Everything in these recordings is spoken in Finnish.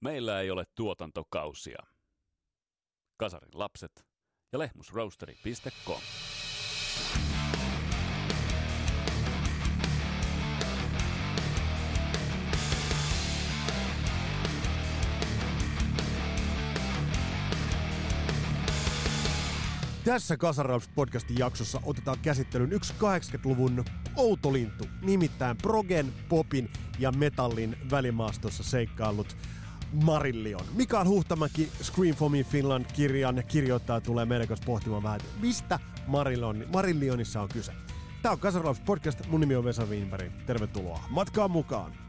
Meillä ei ole tuotantokausia. Kasarin lapset ja lehmusroasteri.com. Tässä Kasaraus podcastin jaksossa otetaan käsittelyyn yksi 80-luvun outolintu, nimittäin progen, popin ja metallin välimaastossa seikkaillut Marillion. Mikael Huhtamäki Scream for Me Finland kirjan ja kirjoittaa tulee meidän kanssa pohtimaan vähän, että mistä Marillion, Marillionissa on kyse. Tämä on Kasaraus podcast, mun nimi on Vesa Wienberg. Tervetuloa matkaan mukaan!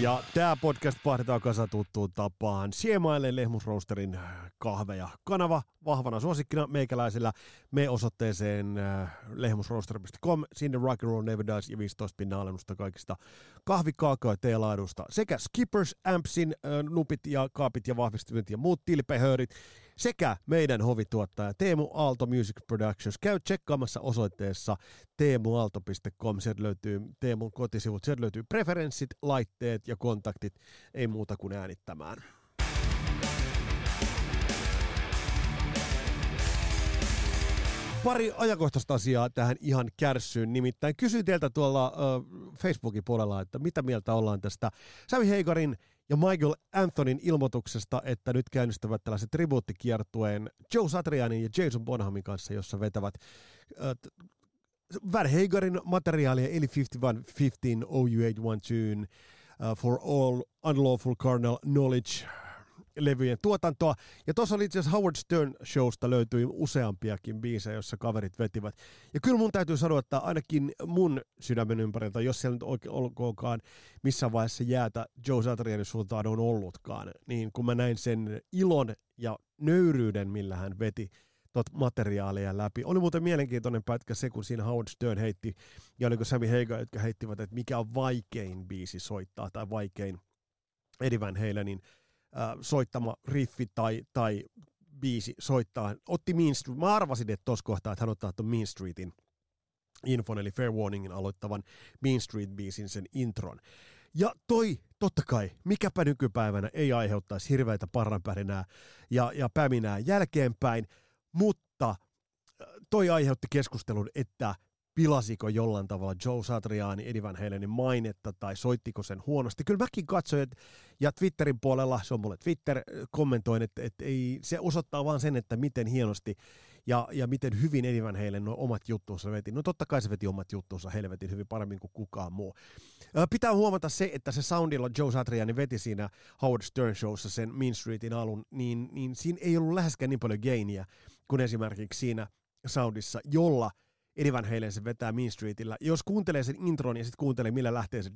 Ja tämä podcast pahdetaan kasa tuttuun tapaan. Siemaille Lehmusroosterin kahveja. Kanava vahvana suosikkina meikäläisillä. Me osoitteeseen äh, lehmusrooster.com. Sinne rock and roll never dies ja 15 pinnan alennusta kaikista kahvikaakaa ja teelaadusta. Sekä Skippers, Ampsin, äh, nupit ja kaapit ja vahvistimet ja muut tilpehöörit sekä meidän hovituottaja Teemu Aalto Music Productions. Käy tsekkaamassa osoitteessa teemuaalto.com. Sieltä löytyy Teemun kotisivut, sieltä löytyy preferenssit, laitteet ja kontaktit. Ei muuta kuin äänittämään. pari ajankohtaista asiaa tähän ihan kärsyyn. Nimittäin kysyin teiltä tuolla uh, Facebookin puolella, että mitä mieltä ollaan tästä Sammy Heigarin ja Michael Anthonyn ilmoituksesta, että nyt käynnistävät tällaisen tribuuttikiertueen Joe Satrianin ja Jason Bonhamin kanssa, jossa vetävät uh, Van Heigarin materiaalia, eli 5115 OU812 uh, for all unlawful carnal knowledge levyjen tuotantoa. Ja tuossa oli itse asiassa Howard Stern showsta löytyi useampiakin biisejä, joissa kaverit vetivät. Ja kyllä mun täytyy sanoa, että ainakin mun sydämen ympäriltä, jos siellä nyt oikein olkoonkaan missä vaiheessa jäätä Joe Satrianin suuntaan on ollutkaan, niin kun mä näin sen ilon ja nöyryyden, millä hän veti tot materiaalia läpi. Oli muuten mielenkiintoinen pätkä se, kun siinä Howard Stern heitti, ja oliko Sammy Hagar, jotka heittivät, että mikä on vaikein biisi soittaa, tai vaikein Van Halenin äh, soittama riffi tai, tai biisi soittaa. Otti Mean Street. Mä arvasin, että tuossa kohtaa, että hän ottaa tuon Mean Streetin infon, eli Fair Warningin aloittavan Mean Street-biisin sen intron. Ja toi, totta kai, mikäpä nykypäivänä ei aiheuttaisi hirveitä parranpärinää ja, ja päminää jälkeenpäin, mutta toi aiheutti keskustelun, että pilasiko jollain tavalla Joe Satriani, Eddie Van Halenin mainetta tai soittiko sen huonosti. Kyllä mäkin katsoin, että, ja Twitterin puolella, se on mulle Twitter, kommentoin, että, että ei, se osoittaa vaan sen, että miten hienosti ja, ja miten hyvin Eddie Van Halen nuo omat juttuunsa veti. No totta kai se veti omat juttuunsa helvetin hyvin paremmin kuin kukaan muu. Pitää huomata se, että se soundilla Joe Satriani veti siinä Howard Stern Showssa sen Mean Streetin alun, niin, niin siinä ei ollut läheskään niin paljon gainia kuin esimerkiksi siinä soundissa, jolla – Eddie Van Halen se vetää Mean Streetillä. Jos kuuntelee sen intron ja sitten kuuntelee, millä lähtee se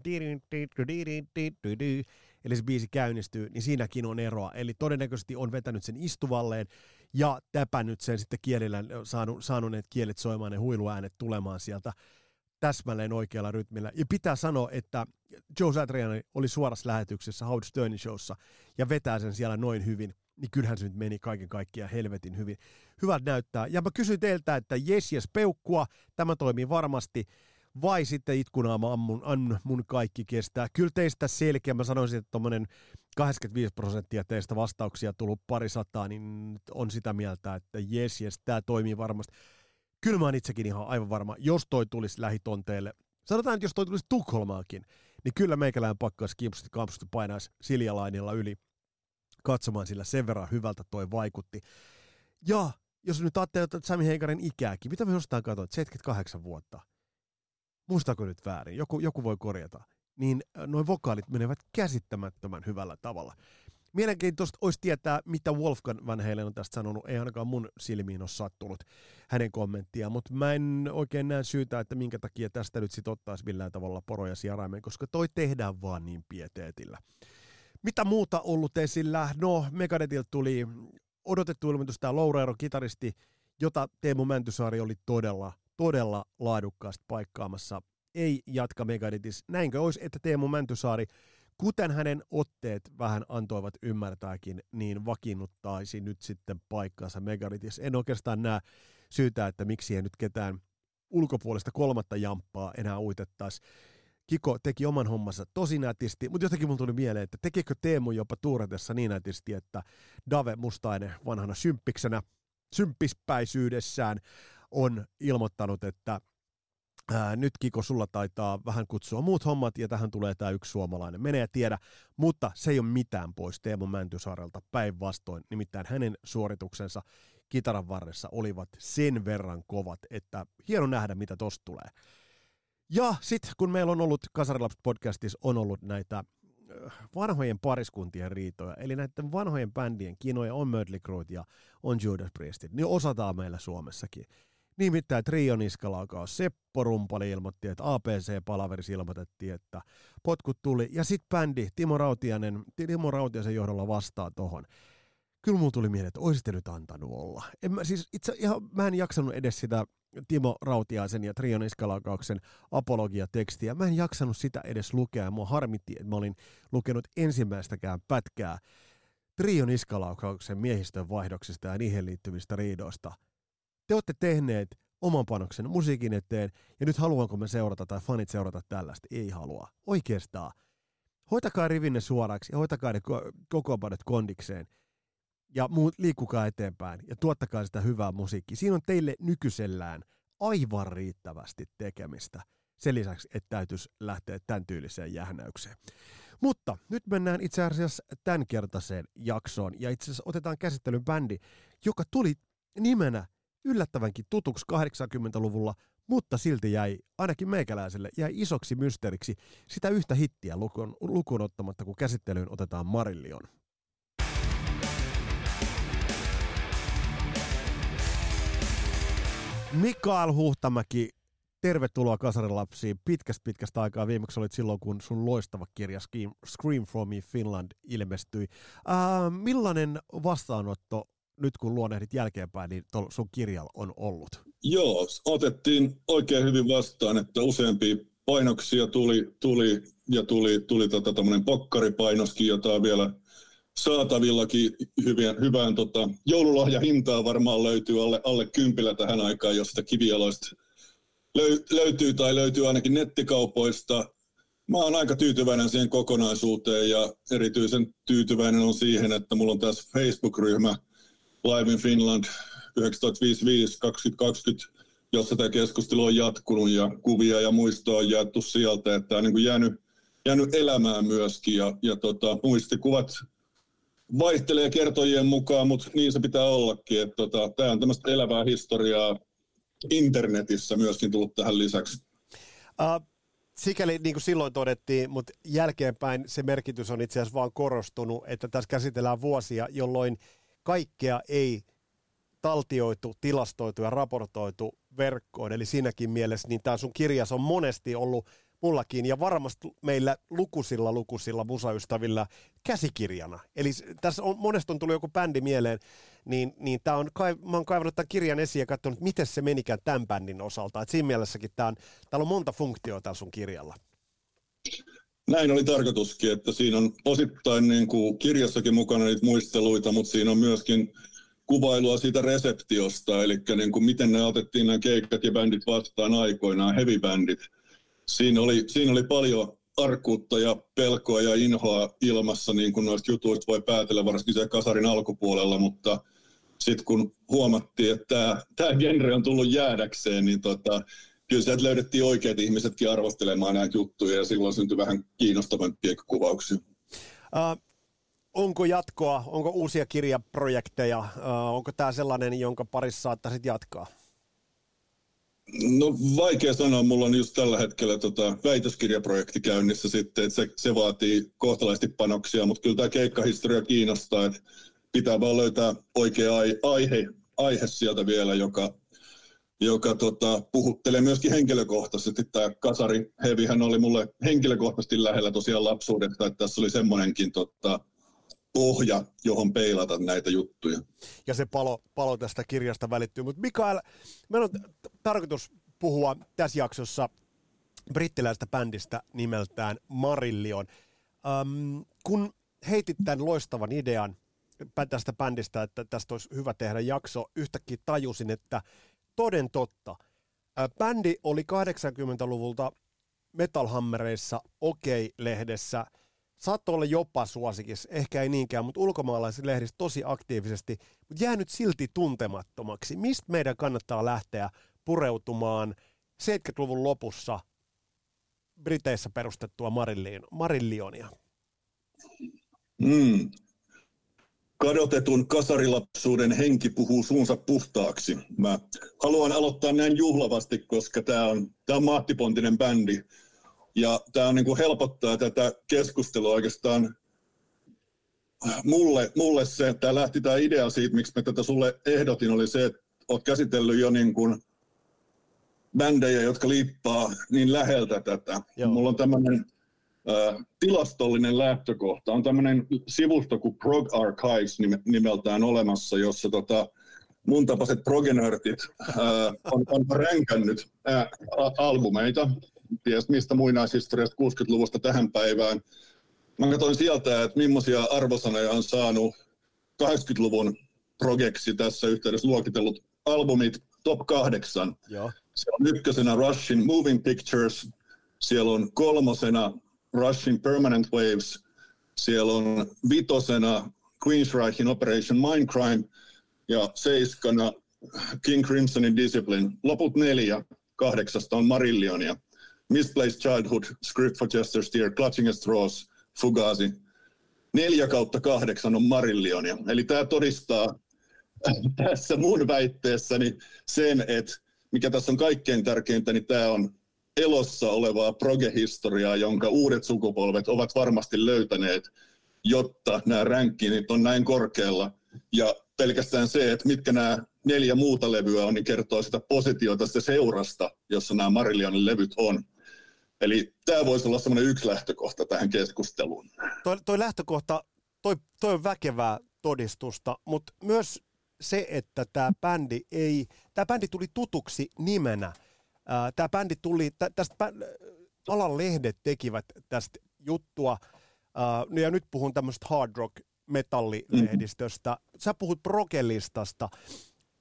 eli se biisi käynnistyy, niin siinäkin on eroa. Eli todennäköisesti on vetänyt sen istuvalleen ja täpännyt sen sitten kielillä, saanut, saanut ne kielet soimaan ne huiluäänet tulemaan sieltä täsmälleen oikealla rytmillä. Ja pitää sanoa, että Joe Satriani oli suorassa lähetyksessä Howard Sternin showssa ja vetää sen siellä noin hyvin niin kyllähän se nyt meni kaiken kaikkiaan helvetin hyvin. Hyvät näyttää. Ja mä kysyin teiltä, että jes jes peukkua, tämä toimii varmasti, vai sitten itkunaama ammun, ammun mun kaikki kestää. Kyllä teistä selkeä, mä sanoisin, että tuommoinen 85 prosenttia teistä vastauksia tullut pari sataa, niin on sitä mieltä, että jes jes, tämä toimii varmasti. Kyllä mä oon itsekin ihan aivan varma, jos toi tulisi lähitonteelle, sanotaan, että jos toi tulisi Tukholmaakin, niin kyllä meikälään pakkaisi kimpsusti kampsusti painaisi Siljalainilla yli katsomaan, sillä sen verran hyvältä toi vaikutti. Ja jos nyt ajattelee että Sami Heikarin ikääkin, mitä me jostain katsoin, 78 vuotta. Muistaako nyt väärin? Joku, joku voi korjata. Niin äh, noin vokaalit menevät käsittämättömän hyvällä tavalla. Mielenkiintoista olisi tietää, mitä Wolfgang Van Halen on tästä sanonut. Ei ainakaan mun silmiin ole sattunut hänen kommenttia, mutta mä en oikein näe syytä, että minkä takia tästä nyt sit ottaisi millään tavalla poroja sijaraimeen, koska toi tehdään vaan niin pieteetillä. Mitä muuta ollut esillä? No, Megadetilta tuli odotettu ilmoitus tämä Loureiro kitaristi, jota Teemu Mäntysaari oli todella, todella laadukkaasti paikkaamassa. Ei jatka Megadetis. Näinkö olisi, että Teemu Mäntysaari, kuten hänen otteet vähän antoivat ymmärtääkin, niin vakiinnuttaisi nyt sitten paikkansa Megadetis. En oikeastaan näe syytä, että miksi ei nyt ketään ulkopuolista kolmatta jamppaa enää uitettaisiin. Kiko teki oman hommansa tosi nätisti, mutta jotenkin mulla tuli mieleen, että tekikö Teemu jopa tuuretessa niin nätisti, että Dave Mustainen vanhana symppiksenä, symppispäisyydessään on ilmoittanut, että Ää, nyt Kiko, sulla taitaa vähän kutsua muut hommat ja tähän tulee tämä yksi suomalainen. Mene ja tiedä, mutta se ei ole mitään pois Teemu Mäntysaarelta päinvastoin. Nimittäin hänen suorituksensa kitaran varressa olivat sen verran kovat, että hieno nähdä, mitä tosta tulee. Ja sitten kun meillä on ollut Kasarilaps podcastissa on ollut näitä vanhojen pariskuntien riitoja, eli näiden vanhojen bändien kinoja on Mötley Crue ja on Judas Priestit, niin osataan meillä Suomessakin. Nimittäin Trio Niskalaukaus, Seppo Rumpali ilmoitti, että APC-palaverissa ilmoitettiin, että potkut tuli. Ja sitten bändi Timo Rautianen, Timo Rautiasen johdolla vastaa tohon. Kyllä mulla tuli mieleen, että olisit nyt antanut olla. En mä, siis itse ihan, mä en jaksanut edes sitä Timo Rautiaisen ja Trio Niskalaukauksen apologiatekstiä. Mä en jaksanut sitä edes lukea. Mua harmitti, että mä olin lukenut ensimmäistäkään pätkää Trio Niskalaukauksen miehistön vaihdoksista ja niihin liittyvistä riidoista – te olette tehneet oman panoksen musiikin eteen, ja nyt haluanko me seurata tai fanit seurata tällaista? Ei halua. Oikeastaan. Hoitakaa rivinne suoraksi ja hoitakaa ne kokoonpanot kondikseen ja muut, liikkukaa eteenpäin ja tuottakaa sitä hyvää musiikkia. Siinä on teille nykyisellään aivan riittävästi tekemistä. Sen lisäksi, että täytyisi lähteä tämän tyyliseen jähnäykseen. Mutta nyt mennään itse asiassa tämänkertaiseen jaksoon ja itse asiassa otetaan käsittelyn bändi, joka tuli nimenä yllättävänkin tutuksi 80-luvulla, mutta silti jäi, ainakin meikäläiselle, jäi isoksi mysteeriksi sitä yhtä hittiä lukuun, lukuun ottamatta, kun käsittelyyn otetaan Marillion. Mikael Huhtamäki, tervetuloa Kasarilapsiin. Pitkästä pitkästä aikaa. Viimeksi olit silloin, kun sun loistava kirja Scream from Me Finland ilmestyi. Äh, millainen vastaanotto nyt kun luonehdit jälkeenpäin, niin sun kirjalla on ollut? Joo, otettiin oikein hyvin vastaan, että useampia painoksia tuli, tuli ja tuli, tuli tota, pokkaripainoskin, jota on vielä saatavillakin hyvien, hyvään tota, joululahjahintaa varmaan löytyy alle, alle kympillä tähän aikaan, jos sitä kivialoista löy, löytyy tai löytyy ainakin nettikaupoista. Mä oon aika tyytyväinen siihen kokonaisuuteen ja erityisen tyytyväinen on siihen, että mulla on tässä Facebook-ryhmä – Live in Finland 1955-2020, jossa tämä keskustelu on jatkunut ja kuvia ja muistoa on jaettu sieltä, että tämä on niin jäänyt, jäänyt elämään myöskin ja, ja tota, muistikuvat vaihtelee kertojien mukaan, mutta niin se pitää ollakin. Että tota, tämä on tämmöistä elävää historiaa internetissä myöskin tullut tähän lisäksi. Uh, sikäli niin kuin silloin todettiin, mutta jälkeenpäin se merkitys on itse asiassa vaan korostunut, että tässä käsitellään vuosia, jolloin kaikkea ei taltioitu, tilastoitu ja raportoitu verkkoon. Eli siinäkin mielessä niin tämä sun kirjas on monesti ollut mullakin ja varmasti meillä lukusilla lukusilla musaystävillä käsikirjana. Eli tässä on, monesti on tullut joku bändi mieleen, niin, niin tää on, mä oon kaivannut tämän kirjan esiin ja katsonut, miten se menikään tämän bändin osalta. Et siinä mielessäkin tää on, täällä on monta funktioa täällä sun kirjalla. Näin oli tarkoituskin, että siinä on osittain niin kuin kirjassakin mukana niitä muisteluita, mutta siinä on myöskin kuvailua siitä reseptiosta, eli niin kuin miten ne otettiin nämä keikat ja bändit vastaan aikoinaan, heavy-bändit. Siinä oli, siinä oli paljon arkuutta ja pelkoa ja inhoa ilmassa, niin kuin noista jutuista voi päätellä, varsinkin se kasarin alkupuolella, mutta sitten kun huomattiin, että tämä, genre on tullut jäädäkseen, niin tota, kyllä sieltä löydettiin oikeat ihmisetkin arvostelemaan näitä juttuja ja silloin syntyi vähän kiinnostavampia kuvauksia. Uh, onko jatkoa, onko uusia kirjaprojekteja, uh, onko tämä sellainen, jonka parissa saattaisit jatkaa? No vaikea sanoa, mulla on just tällä hetkellä tota, väitöskirjaprojekti käynnissä sitten, että se, se vaatii kohtalaisesti panoksia, mutta kyllä tämä keikkahistoria kiinnostaa, että pitää vaan löytää oikea aihe, aihe sieltä vielä, joka, joka tota, puhuttelee myöskin henkilökohtaisesti. Tämä Kasari Hevihän oli mulle henkilökohtaisesti lähellä tosiaan lapsuudesta, että tässä oli semmoinenkin tota, pohja, johon peilata näitä juttuja. Ja se palo, palo tästä kirjasta välittyy. Mutta Mikael, meillä on tarkoitus puhua tässä jaksossa brittiläisestä bändistä nimeltään Marillion. Um, kun heitit tämän loistavan idean tästä bändistä, että tästä olisi hyvä tehdä jakso, yhtäkkiä tajusin, että toden totta, Bändi oli 80-luvulta Metalhammereissa OK-lehdessä. Saattoi olla jopa suosikis, ehkä ei niinkään, mutta ulkomaalaisissa lehdissä tosi aktiivisesti, mutta jäänyt silti tuntemattomaksi. Mistä meidän kannattaa lähteä pureutumaan 70-luvun lopussa Briteissä perustettua Marillion, Marillionia? Mm. Kadotetun kasarilapsuuden henki puhuu suunsa puhtaaksi. Mä haluan aloittaa näin juhlavasti, koska tämä on, tää on maattipontinen bändi. Ja tämä on niinku helpottaa tätä keskustelua oikeastaan mulle, mulle se, tämä lähti tämä idea siitä, miksi mä tätä sulle ehdotin, oli se, että olet käsitellyt jo niin kuin bändejä, jotka liippaa niin läheltä tätä. Joo. Mulla on tämmöinen tilastollinen lähtökohta. On tämmöinen sivusto kuin Prog Archives nimeltään olemassa, jossa tota, mun tapaiset progenörtit on, on ränkännyt ää, albumeita, ties mistä muinaishistoriasta 60-luvusta tähän päivään. Mä katsoin sieltä, että millaisia arvosanoja on saanut 80-luvun progeksi tässä yhteydessä luokitellut albumit top kahdeksan. Joo. Siellä on ykkösenä Russian Moving Pictures, siellä on kolmosena Russian Permanent Waves, siellä on vitosena Queensrychin Operation Mindcrime ja seiskana King Crimsonin Discipline. Loput neljä kahdeksasta on Marillionia. Misplaced Childhood, Script for Chester Steer, Clutching at Straws, Fugazi. Neljä kautta kahdeksan on Marillionia. Eli tämä todistaa tässä mun väitteessäni sen, että mikä tässä on kaikkein tärkeintä, niin tämä on elossa olevaa progehistoriaa, jonka uudet sukupolvet ovat varmasti löytäneet, jotta nämä ränkkinit on näin korkealla. Ja pelkästään se, että mitkä nämä neljä muuta levyä on, niin kertoo sitä positiota sitä seurasta, jossa nämä Marillionin levyt on. Eli tämä voisi olla semmoinen yksi lähtökohta tähän keskusteluun. Toi, toi lähtökohta, toi, toi on väkevää todistusta, mutta myös se, että tämä bändi ei, tämä bändi tuli tutuksi nimenä. Tämä bändi tuli, tästä alan lehdet tekivät tästä juttua, ja nyt puhun tämmöistä hard rock metallilehdistöstä. Mm-hmm. Sä puhut prokelistasta.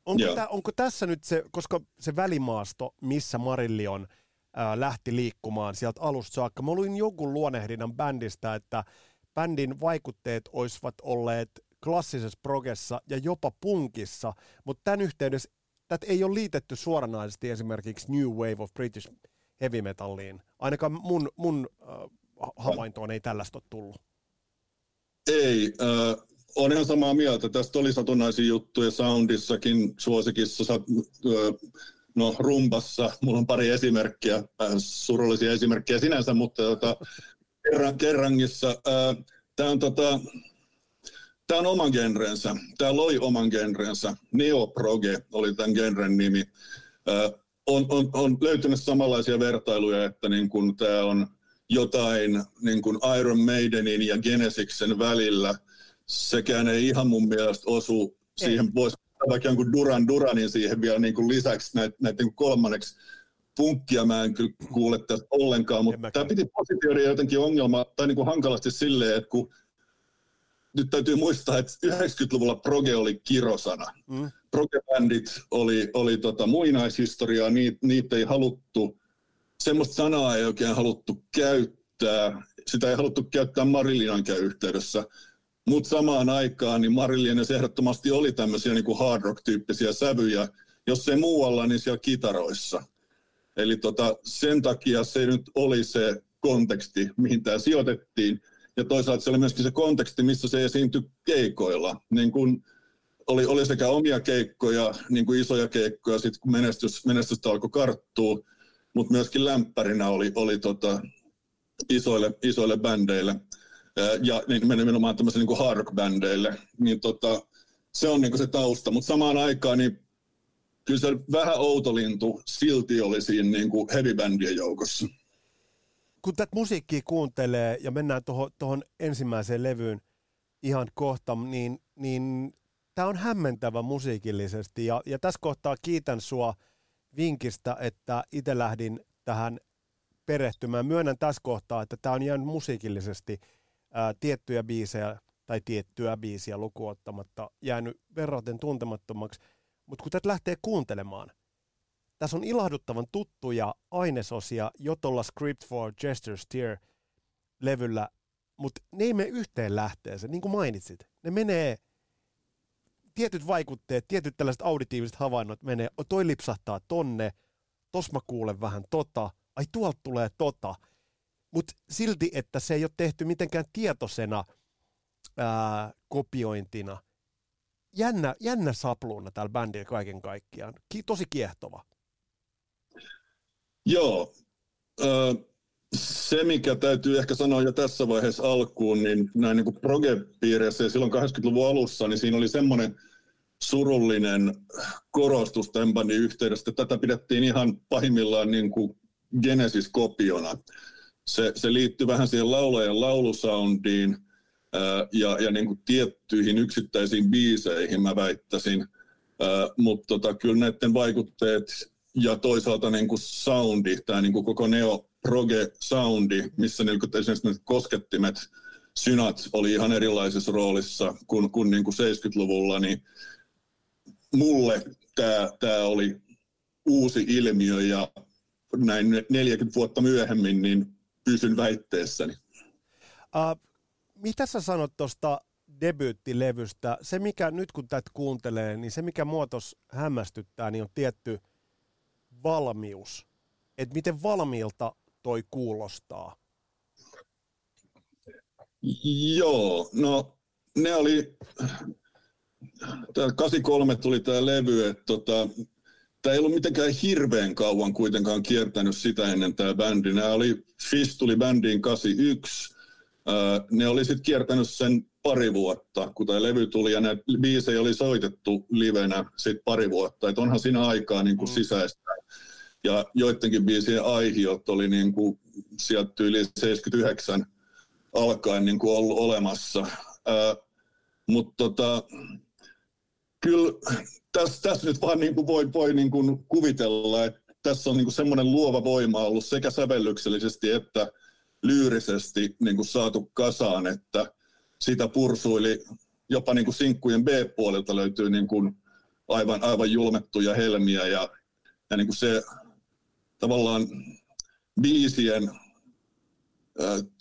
Onko, tä, onko tässä nyt se, koska se välimaasto, missä Marillion ää, lähti liikkumaan sieltä alusta saakka, mä luin jonkun luonehdinnan bändistä, että bändin vaikutteet olisivat olleet klassisessa progessa ja jopa punkissa, mutta tämän yhteydessä tätä ei ole liitetty suoranaisesti esimerkiksi New Wave of British Heavy Metalliin. Ainakaan mun, mun äh, havaintoon ei tällaista ole tullut. Ei, äh, on ihan samaa mieltä. Tästä oli satunnaisia juttuja Soundissakin, suosikissa, äh, no rumpassa. Mulla on pari esimerkkiä, äh, surullisia esimerkkejä sinänsä, mutta tota, kerran, kerrangissa. Äh, Tämä on tota, Tämä on oman genrensä. Tämä loi oman genrensä. Neoproge oli tämän genren nimi. on, on, on löytynyt samanlaisia vertailuja, että niin kun tämä on jotain niin kuin Iron Maidenin ja Genesiksen välillä. Sekään ei ihan mun mielestä osu siihen, voisi vaikka jonkun Duran Duranin siihen vielä niin kuin lisäksi näitä, näitä niin kolmanneksi punkkia mä en kyllä kuule tästä ollenkaan, mutta tämä piti positioida jotenkin ongelma, tai niin kuin hankalasti silleen, että kun nyt täytyy muistaa, että 90-luvulla proge oli kirosana. Mm. Proge-bändit oli, oli tota muinaishistoriaa, niitä, niitä ei haluttu, semmoista sanaa ei oikein haluttu käyttää, sitä ei haluttu käyttää Marillinankään yhteydessä. Mutta samaan aikaan niin Marillion ehdottomasti oli tämmöisiä niin hard rock-tyyppisiä sävyjä, jos ei muualla, niin siellä kitaroissa. Eli tota, sen takia se nyt oli se konteksti, mihin tämä sijoitettiin ja toisaalta se oli myöskin se konteksti, missä se esiintyi keikoilla. Niin kun oli, oli sekä omia keikkoja, niin kuin isoja keikkoja, sitten kun menestys, menestystä alkoi karttua, mutta myöskin lämpärinä oli, oli tota, isoille, isoille bändeille ja niin nimenomaan tämmöisille niin hard rock-bändeille. Niin tota, se on niin se tausta, mutta samaan aikaan niin kyllä se vähän outolintu silti oli siinä niin heavy-bändien joukossa kun tätä musiikkia kuuntelee ja mennään tuohon ensimmäiseen levyyn ihan kohta, niin, niin tämä on hämmentävä musiikillisesti. Ja, ja tässä kohtaa kiitän sua vinkistä, että itse lähdin tähän perehtymään. Myönnän tässä kohtaa, että tämä on jäänyt musiikillisesti ää, tiettyjä biisejä tai tiettyä biisiä lukuottamatta jäänyt verraten tuntemattomaksi. Mutta kun tätä lähtee kuuntelemaan, tässä on ilahduttavan tuttuja ainesosia jo tuolla Script for Gesture Steer levyllä, mutta ne ei mene yhteen lähteeseen, niin kuin mainitsit. Ne menee, tietyt vaikutteet, tietyt tällaiset auditiiviset havainnot menee, toi lipsahtaa tonne, tos mä kuulen vähän tota, ai tuolta tulee tota. Mutta silti, että se ei ole tehty mitenkään tietoisena ää, kopiointina. Jännä, jännä sapluuna täällä bändillä kaiken kaikkiaan. Ki- tosi kiehtova. Joo. Ö, se, mikä täytyy ehkä sanoa jo tässä vaiheessa alkuun, niin näin niin proge-piireissä ja silloin 80-luvun alussa, niin siinä oli semmoinen surullinen korostus bandin yhteydestä. Tätä pidettiin ihan pahimmillaan niin kuin Genesis-kopiona. Se, se liittyy vähän siihen laulajan laulusoundiin ää, ja, ja niin kuin tiettyihin yksittäisiin biiseihin, mä väittäisin. Mutta tota, kyllä näiden vaikutteet ja toisaalta niin kuin soundi, tämä niin kuin koko neo proge soundi, missä niin kuin esimerkiksi koskettimet, synat oli ihan erilaisessa roolissa kuin, kuin, niin kuin 70-luvulla, niin mulle tämä, tämä oli uusi ilmiö ja näin 40 vuotta myöhemmin niin pysyn väitteessäni. Uh, mitä sä sanot tuosta debyyttilevystä? Se, mikä nyt kun tätä kuuntelee, niin se, mikä muotos hämmästyttää, niin on tietty valmius. Että miten valmiilta toi kuulostaa? Joo, no ne oli, tämä 83 tuli tämä levy, että tota, tämä ei ollut mitenkään hirveän kauan kuitenkaan kiertänyt sitä ennen tämä bändi. Nämä oli, Fish tuli bändiin 81, ne oli sitten kiertänyt sen pari vuotta, kun tämä levy tuli, ja näitä biisejä oli soitettu livenä sitten pari vuotta. Et onhan siinä aikaa niin kuin mm. sisäistä. Ja joidenkin biisien aihiot oli niin kuin sieltä yli 79 alkaen niin kuin ollut olemassa. Mutta tota, kyllä tässä, tässä nyt vaan niin kuin voi, voi niin kuin kuvitella, että tässä on niin kuin semmoinen luova voima ollut sekä sävellyksellisesti että lyyrisesti niin kuin saatu kasaan, että sitä pursuili jopa niin kuin sinkkujen B-puolelta löytyy niin kuin aivan, aivan julmettuja helmiä ja, ja niin kuin se tavallaan biisien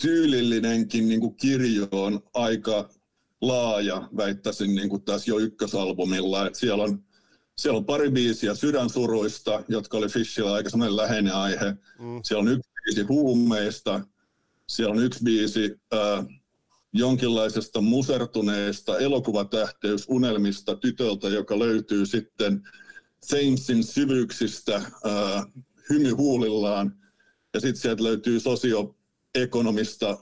tyylillinenkin niin kuin kirjo on aika laaja, väittäisin niin kuin tässä jo ykkösalbumilla. Et siellä, on, siellä on pari biisiä sydänsuruista, jotka oli Fishillä aika semmoinen läheinen aihe. Mm. Siellä on yksi biisi huumeista, siellä on yksi biisi äh, jonkinlaisesta musertuneesta elokuvatähteysunelmista tytöltä, joka löytyy sitten Thamesin syvyyksistä äh, hymyhuulillaan. Ja sitten sieltä löytyy sosioekonomista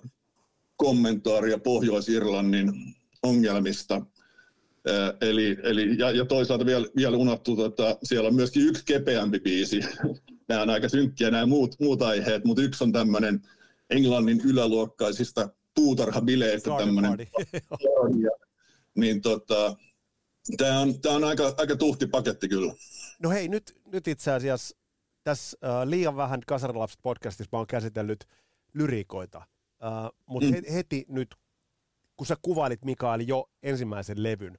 kommentaaria Pohjois-Irlannin ongelmista. Eli, eli, ja, ja toisaalta vielä, vielä unohtu, tota, siellä on myöskin yksi kepeämpi biisi. nämä on aika synkkiä nämä muut, muut aiheet, mutta yksi on tämmöinen Englannin yläluokkaisista puutarhabileistä tämmöinen. niin tota, tämä on, tää on aika, aika tuhti paketti kyllä. No hei, nyt, nyt itse asiassa tässä uh, liian vähän Kasarilapset podcastissa mä oon käsitellyt lyrikoita, uh, mutta mm. heti nyt, kun sä kuvailit Mikael jo ensimmäisen levyn,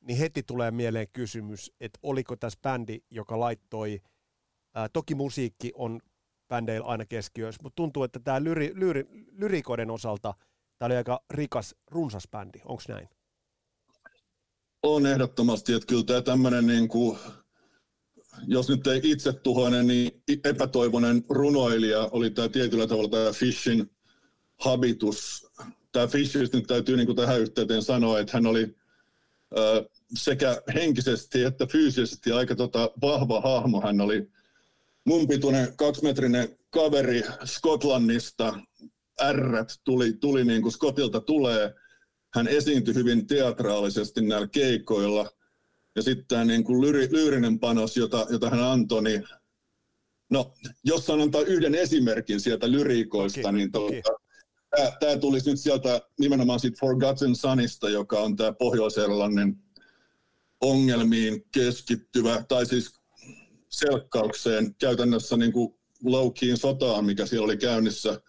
niin heti tulee mieleen kysymys, että oliko tässä bändi, joka laittoi, uh, toki musiikki on bändeillä aina keskiössä, mutta tuntuu, että tämä lyri, lyri, lyrikoiden osalta tämä oli aika rikas, runsas bändi, onko näin? On ehdottomasti, että kyllä tämä tämmöinen niin kuin jos nyt ei itse tuhoinen, niin epätoivoinen runoilija oli tämä tietyllä tavalla tämä Fishin habitus. Tämä Fish nyt täytyy niin kuin tähän yhteyteen sanoa, että hän oli sekä henkisesti että fyysisesti aika tota, vahva hahmo. Hän oli mun pituinen kaksimetrinen kaveri Skotlannista. Ärrät tuli, tuli niin kuin Skotilta tulee. Hän esiintyi hyvin teatraalisesti näillä keikoilla – ja sitten tämä niin kuin lyri, lyyrinen panos, jota, jota hän antoi, niin no, jos saan antaa yhden esimerkin sieltä lyriikoista, okay, niin tuota, okay. tämä, tämä tulisi nyt sieltä nimenomaan siitä Forgotten Sunista, joka on tämä pohjois ongelmiin keskittyvä, tai siis selkkaukseen käytännössä niin kuin Loukiin sotaan, mikä siellä oli käynnissä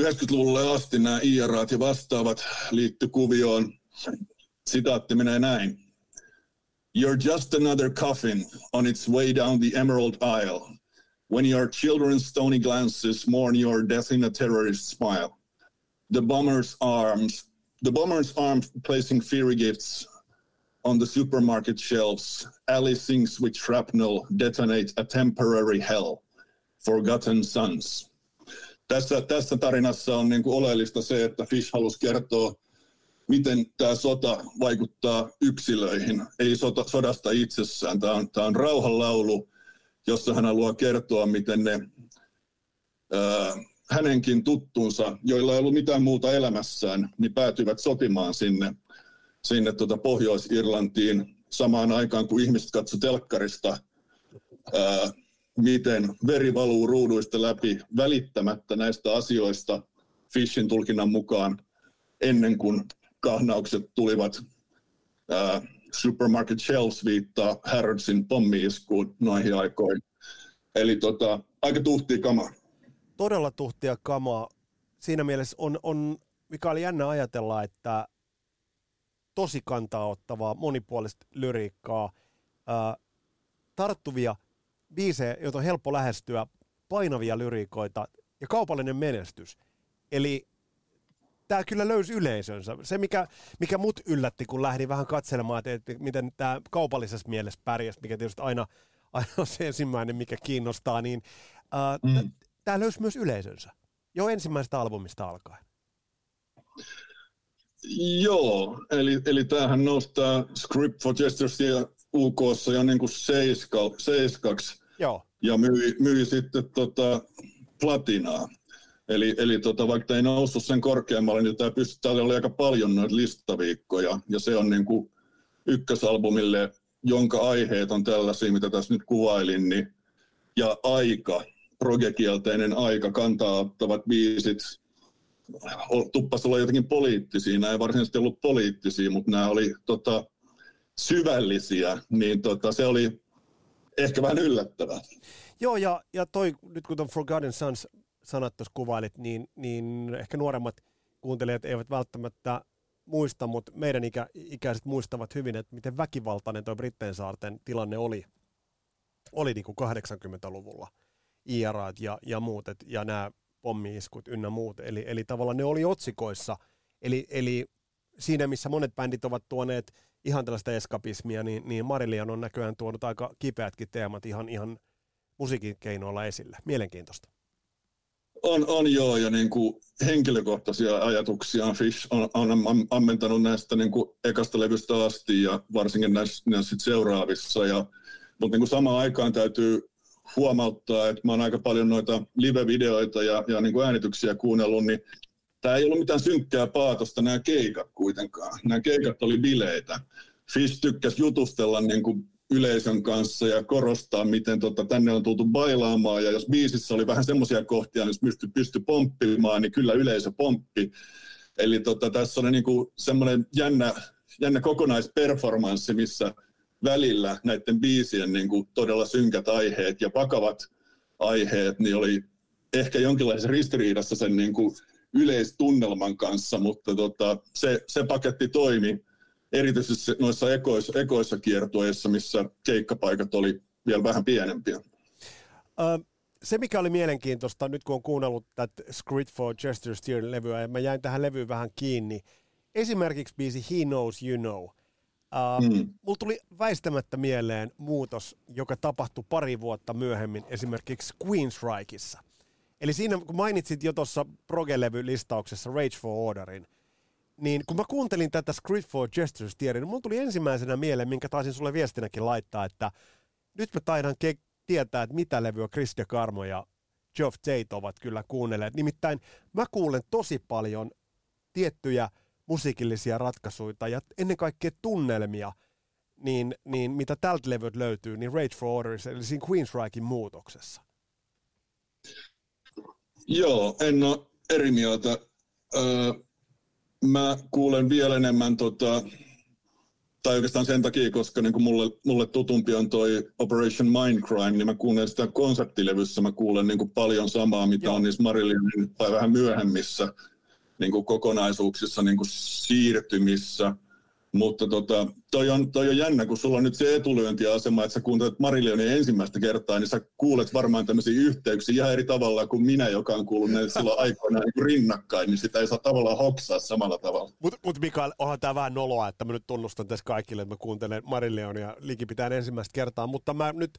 90-luvulle asti nämä IRAat ja vastaavat liittykuvioon. Sitaatti menee näin. You're just another coffin on its way down the Emerald Isle. When your children's stony glances mourn your death in a terrorist smile. The bomber's arms, the bomber's arms placing fiery gifts on the supermarket shelves. Alley sinks with shrapnel detonate a temporary hell. Forgotten Sons. Tässä, tässä tarinassa on niin kuin oleellista se, että Fish halusi kertoa miten tämä sota vaikuttaa yksilöihin, ei sota, sodasta itsessään. Tämä on, tämä on rauhanlaulu, jossa hän haluaa kertoa, miten ne ää, hänenkin tuttunsa, joilla ei ollut mitään muuta elämässään, niin päätyvät sotimaan sinne, sinne tuota Pohjois-Irlantiin samaan aikaan, kun ihmiset katsoivat telkkarista, ää, miten veri valuu ruuduista läpi välittämättä näistä asioista Fishin tulkinnan mukaan ennen kuin kahnaukset tulivat. Ää, Supermarket Shelves viittaa Harrodsin pommi-iskuun noihin aikoihin. Eli tota, aika tuhtia kamaa. Todella tuhtia kamaa. Siinä mielessä on, on mikä oli jännä ajatella, että tosi kantaa ottavaa, monipuolista lyriikkaa, ää, tarttuvia biisejä, joita on helppo lähestyä, painavia lyriikoita ja kaupallinen menestys. Eli tämä kyllä löysi yleisönsä. Se, mikä, mikä mut yllätti, kun lähdin vähän katselemaan, että, että miten tämä kaupallisessa mielessä pärjäsi, mikä tietysti aina, aina on se ensimmäinen, mikä kiinnostaa, niin äh, mm. tämä löysi myös yleisönsä jo ensimmäisestä albumista alkaen. Joo, eli, eli tämähän nostaa Script for Gestures ja UK jo niin kuin seiska, seiskaksi Joo. ja myi, myi sitten tota platinaa. Eli, eli tota, vaikka ei noussut sen korkeammalle, niin tämä pystyy, oli aika paljon noita listaviikkoja, ja se on niin kuin ykkösalbumille, jonka aiheet on tällaisia, mitä tässä nyt kuvailin, niin, ja aika, progekielteinen aika, kantaa ottavat biisit, tuppas olla jotenkin poliittisia, nämä ei varsinaisesti ollut poliittisia, mutta nämä oli tota, syvällisiä, niin tota, se oli ehkä vähän yllättävää. Joo, ja, ja toi, nyt kun tuon Forgotten Sons sanat tuossa kuvailit, niin, niin ehkä nuoremmat kuuntelijat eivät välttämättä muista, mutta meidän ikä, ikäiset muistavat hyvin, että miten väkivaltainen tuo Britteen saarten tilanne oli, oli niin kuin 80-luvulla. IRA ja, ja muut, et, ja nämä pommiiskut ynnä muut. Eli, eli tavallaan ne oli otsikoissa. Eli, eli siinä, missä monet bändit ovat tuoneet ihan tällaista eskapismia, niin, niin Marillion on näköjään tuonut aika kipeätkin teemat ihan, ihan musiikin keinoilla esille. Mielenkiintoista. On, on joo, ja niin kuin henkilökohtaisia ajatuksia Fish on, on ammentanut näistä niin kuin ekasta levystä asti ja varsinkin näissä, näissä seuraavissa. Ja, mutta niin kuin samaan aikaan täytyy huomauttaa, että mä oon aika paljon noita live-videoita ja, ja niin kuin äänityksiä kuunnellut, niin tämä ei ollut mitään synkkää paatosta nämä keikat kuitenkaan. Nämä keikat oli bileitä. Fish tykkäsi jutustella niin kuin yleisön kanssa ja korostaa, miten tota, tänne on tultu bailaamaan. Ja jos biisissä oli vähän semmoisia kohtia, jos pystyi pysty pomppimaan, niin kyllä yleisö pomppi. Eli tota, tässä oli niinku semmoinen jännä, jännä kokonaisperformanssi, missä välillä näiden biisien niinku todella synkät aiheet ja vakavat aiheet niin oli ehkä jonkinlaisessa ristiriidassa sen niinku yleistunnelman kanssa, mutta tota, se, se paketti toimi erityisesti noissa ekoissa, ekoissa kiertueissa, missä keikkapaikat oli vielä vähän pienempiä. Uh, se, mikä oli mielenkiintoista, nyt kun on kuunnellut tätä Script for Chester Steer levyä, ja mä jäin tähän levyyn vähän kiinni. Esimerkiksi biisi He Knows You Know. Uh, mm. Mulla tuli väistämättä mieleen muutos, joka tapahtui pari vuotta myöhemmin esimerkiksi Queensrycheissa. Eli siinä, kun mainitsit jo tuossa Proge-levy-listauksessa Rage for Orderin, niin kun mä kuuntelin tätä Script for Gestures tiedä, niin mun tuli ensimmäisenä mieleen, minkä taisin sulle viestinäkin laittaa, että nyt mä taidan ke- tietää, että mitä levyä Chris de Carmo ja Geoff Tate ovat kyllä kuunnelleet. Nimittäin mä kuulen tosi paljon tiettyjä musiikillisia ratkaisuja ja ennen kaikkea tunnelmia, niin, niin mitä tältä levyt löytyy, niin Rage for Orders, eli siinä Queensrychein muutoksessa. Joo, en ole eri mieltä. Öö, mä kuulen vielä enemmän, tota, tai oikeastaan sen takia, koska niin kuin mulle, mulle tutumpi on toi Operation Mindcrime, niin mä kuulen sitä konseptilevyssä, mä kuulen niin kuin paljon samaa, mitä Joo. on niissä Marillinin tai vähän myöhemmissä niin kuin kokonaisuuksissa, niin kuin siirtymissä. Mutta tota, toi, on, toi on jännä, kun sulla on nyt se etulyöntiasema, että sä kuuntelet Marilionin ensimmäistä kertaa, niin sä kuulet varmaan tämmöisiä yhteyksiä ihan eri tavalla kuin minä, joka on kuullut ne silloin aikoinaan niin rinnakkain, niin sitä ei saa tavallaan hoksaa samalla tavalla. Mutta mut Mikael, onhan tämä vähän noloa, että mä nyt tunnustan tässä kaikille, että mä kuuntelen Marilionia likipitään ensimmäistä kertaa, mutta mä nyt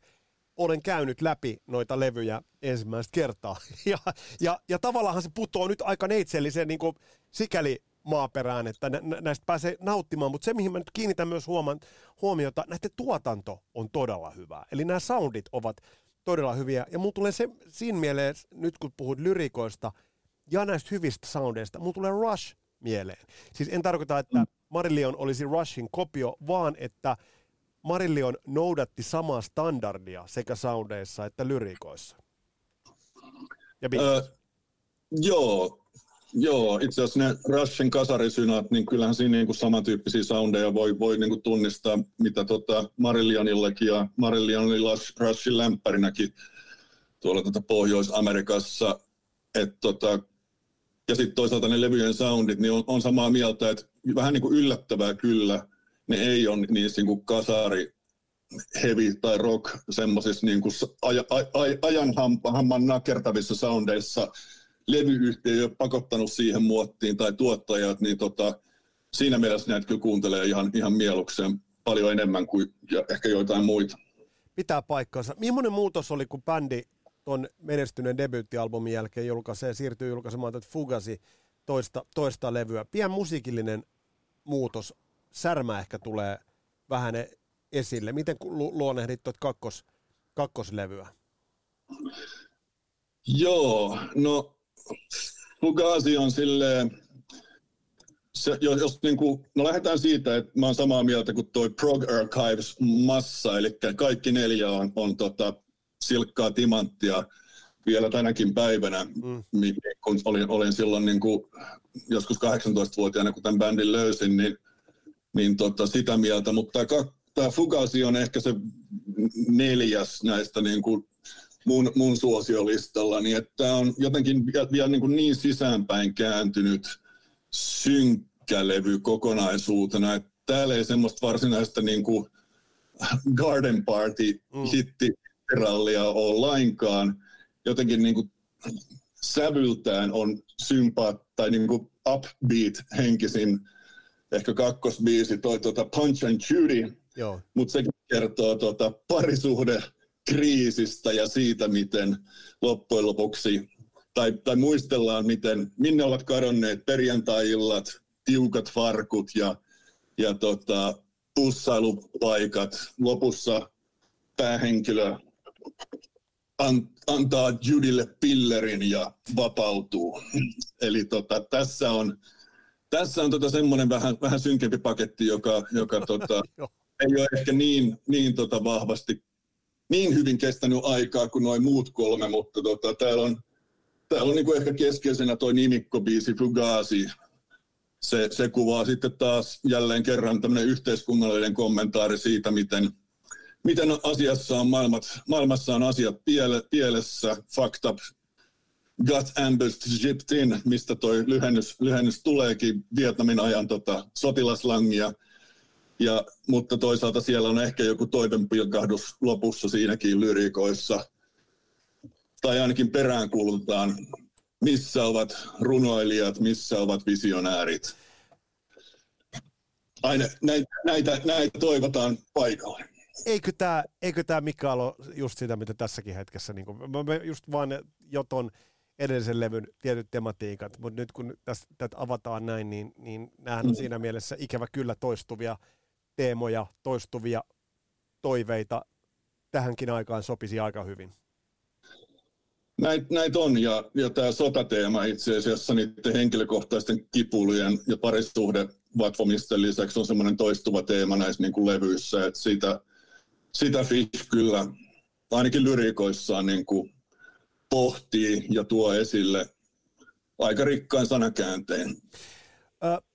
olen käynyt läpi noita levyjä ensimmäistä kertaa. Ja, ja, ja tavallaan se putoo nyt aika neitselliseen niin sikäli maaperään, että nä- näistä pääsee nauttimaan, mutta se, mihin mä nyt kiinnitän myös huoman, huomiota, näiden tuotanto on todella hyvää. Eli nämä soundit ovat todella hyviä, ja mulla tulee se siinä mieleen, nyt kun puhut lyrikoista ja näistä hyvistä soundeista, mulla tulee Rush mieleen. Siis en tarkoita, että mm. Marillion olisi Rushin kopio, vaan että Marillion noudatti samaa standardia sekä soundeissa että lyrikoissa. Ja öö, joo, Joo, itse asiassa ne Rushin kasarisynat, niin kyllähän siinä niin kuin samantyyppisiä soundeja voi, voi niin kuin tunnistaa, mitä tota Marillanillakin ja Marillionilla Rushin lämpärinäkin tuolla tota Pohjois-Amerikassa. Et tota, ja sitten toisaalta ne levyjen soundit, niin on, on samaa mieltä, että vähän niin kuin yllättävää kyllä, ne ei ole niissä niin kuin kasari heavy tai rock semmoisissa niin kuin aj, aj, aj, ajan hamman nakertavissa soundeissa, levyyhtiö ei ole pakottanut siihen muottiin tai tuottajat, niin tota, siinä mielessä näitä kyllä kuuntelee ihan, ihan mielukseen paljon enemmän kuin ja ehkä joitain muita. Pitää paikkansa. Millainen muutos oli, kun bändi tuon menestyneen debyyttialbumin jälkeen julkaisee, siirtyy julkaisemaan tätä Fugasi toista, toista levyä. Pien musiikillinen muutos, särmä ehkä tulee vähän esille. Miten luonnehdit tuota kakkos, kakkoslevyä? Joo, no Fugazi on silleen, se, jos, jos niin kuin, no lähdetään siitä, että mä oon samaa mieltä kuin toi Prog Archives massa, eli kaikki neljä on, on tota, silkkaa timanttia vielä tänäkin päivänä, mm. kun olin, olin silloin niin kuin, joskus 18-vuotiaana, kun tämän bändin löysin, niin, niin tota, sitä mieltä, mutta tämä Fugazi on ehkä se neljäs näistä niin kuin, mun, mun suosiolistalla, niin että tämä on jotenkin vielä, niin, kuin niin sisäänpäin kääntynyt synkkä levy kokonaisuutena, että täällä ei semmoista varsinaista niin kuin Garden Party mm. ole lainkaan. Jotenkin niin kuin sävyltään on sympaat tai niin kuin upbeat henkisin ehkä kakkosbiisi, toi tuota Punch and Judy, mutta sekin kertoo tuota parisuhde kriisistä ja siitä, miten loppujen lopuksi, tai, tai muistellaan, miten, minne ovat kadonneet perjantai-illat, tiukat farkut ja, ja tota, pussailupaikat. Lopussa päähenkilö an, antaa Judille pillerin ja vapautuu. Eli tota, tässä on, tässä on tota semmoinen vähän, vähän synkempi paketti, joka, joka tota, ei ole ehkä niin, niin tota vahvasti niin hyvin kestänyt aikaa kuin noin muut kolme, mutta tota, täällä on, täällä on niin kuin ehkä keskeisenä toi nimikkobiisi Fugazi. Se, se kuvaa sitten taas jälleen kerran tämmöinen yhteiskunnallinen kommentaari siitä, miten, miten asiassa on maailmat, maailmassa on asiat piele, pielessä, fucked up, got ambushed, shipped in, mistä toi lyhennys, lyhennys tuleekin Vietnamin ajan tota, sotilaslangia – ja, mutta toisaalta siellä on ehkä joku toivenpilkahdus lopussa siinäkin lyrikoissa. Tai ainakin peräänkuulutetaan, missä ovat runoilijat, missä ovat visionäärit. Aina näitä, näitä, näitä toivotaan paikalle. Eikö tämä, eikö tämä Mikael ole just sitä, mitä tässäkin hetkessä, niin kuin, mä just vaan joton edellisen levyn tietyt tematiikat, mutta nyt kun tätä avataan näin, niin, niin nämähän on mm. siinä mielessä ikävä kyllä toistuvia teemoja, toistuvia toiveita tähänkin aikaan sopisi aika hyvin. Näitä näit on, ja, ja tämä sotateema itse asiassa niiden henkilökohtaisten kipulujen ja parisuhde vatvomisten lisäksi on semmoinen toistuva teema näissä niin kuin levyissä, että sitä, sitä Fish kyllä ainakin lyrikoissaan niin kuin pohtii ja tuo esille aika rikkain sanakäänteen.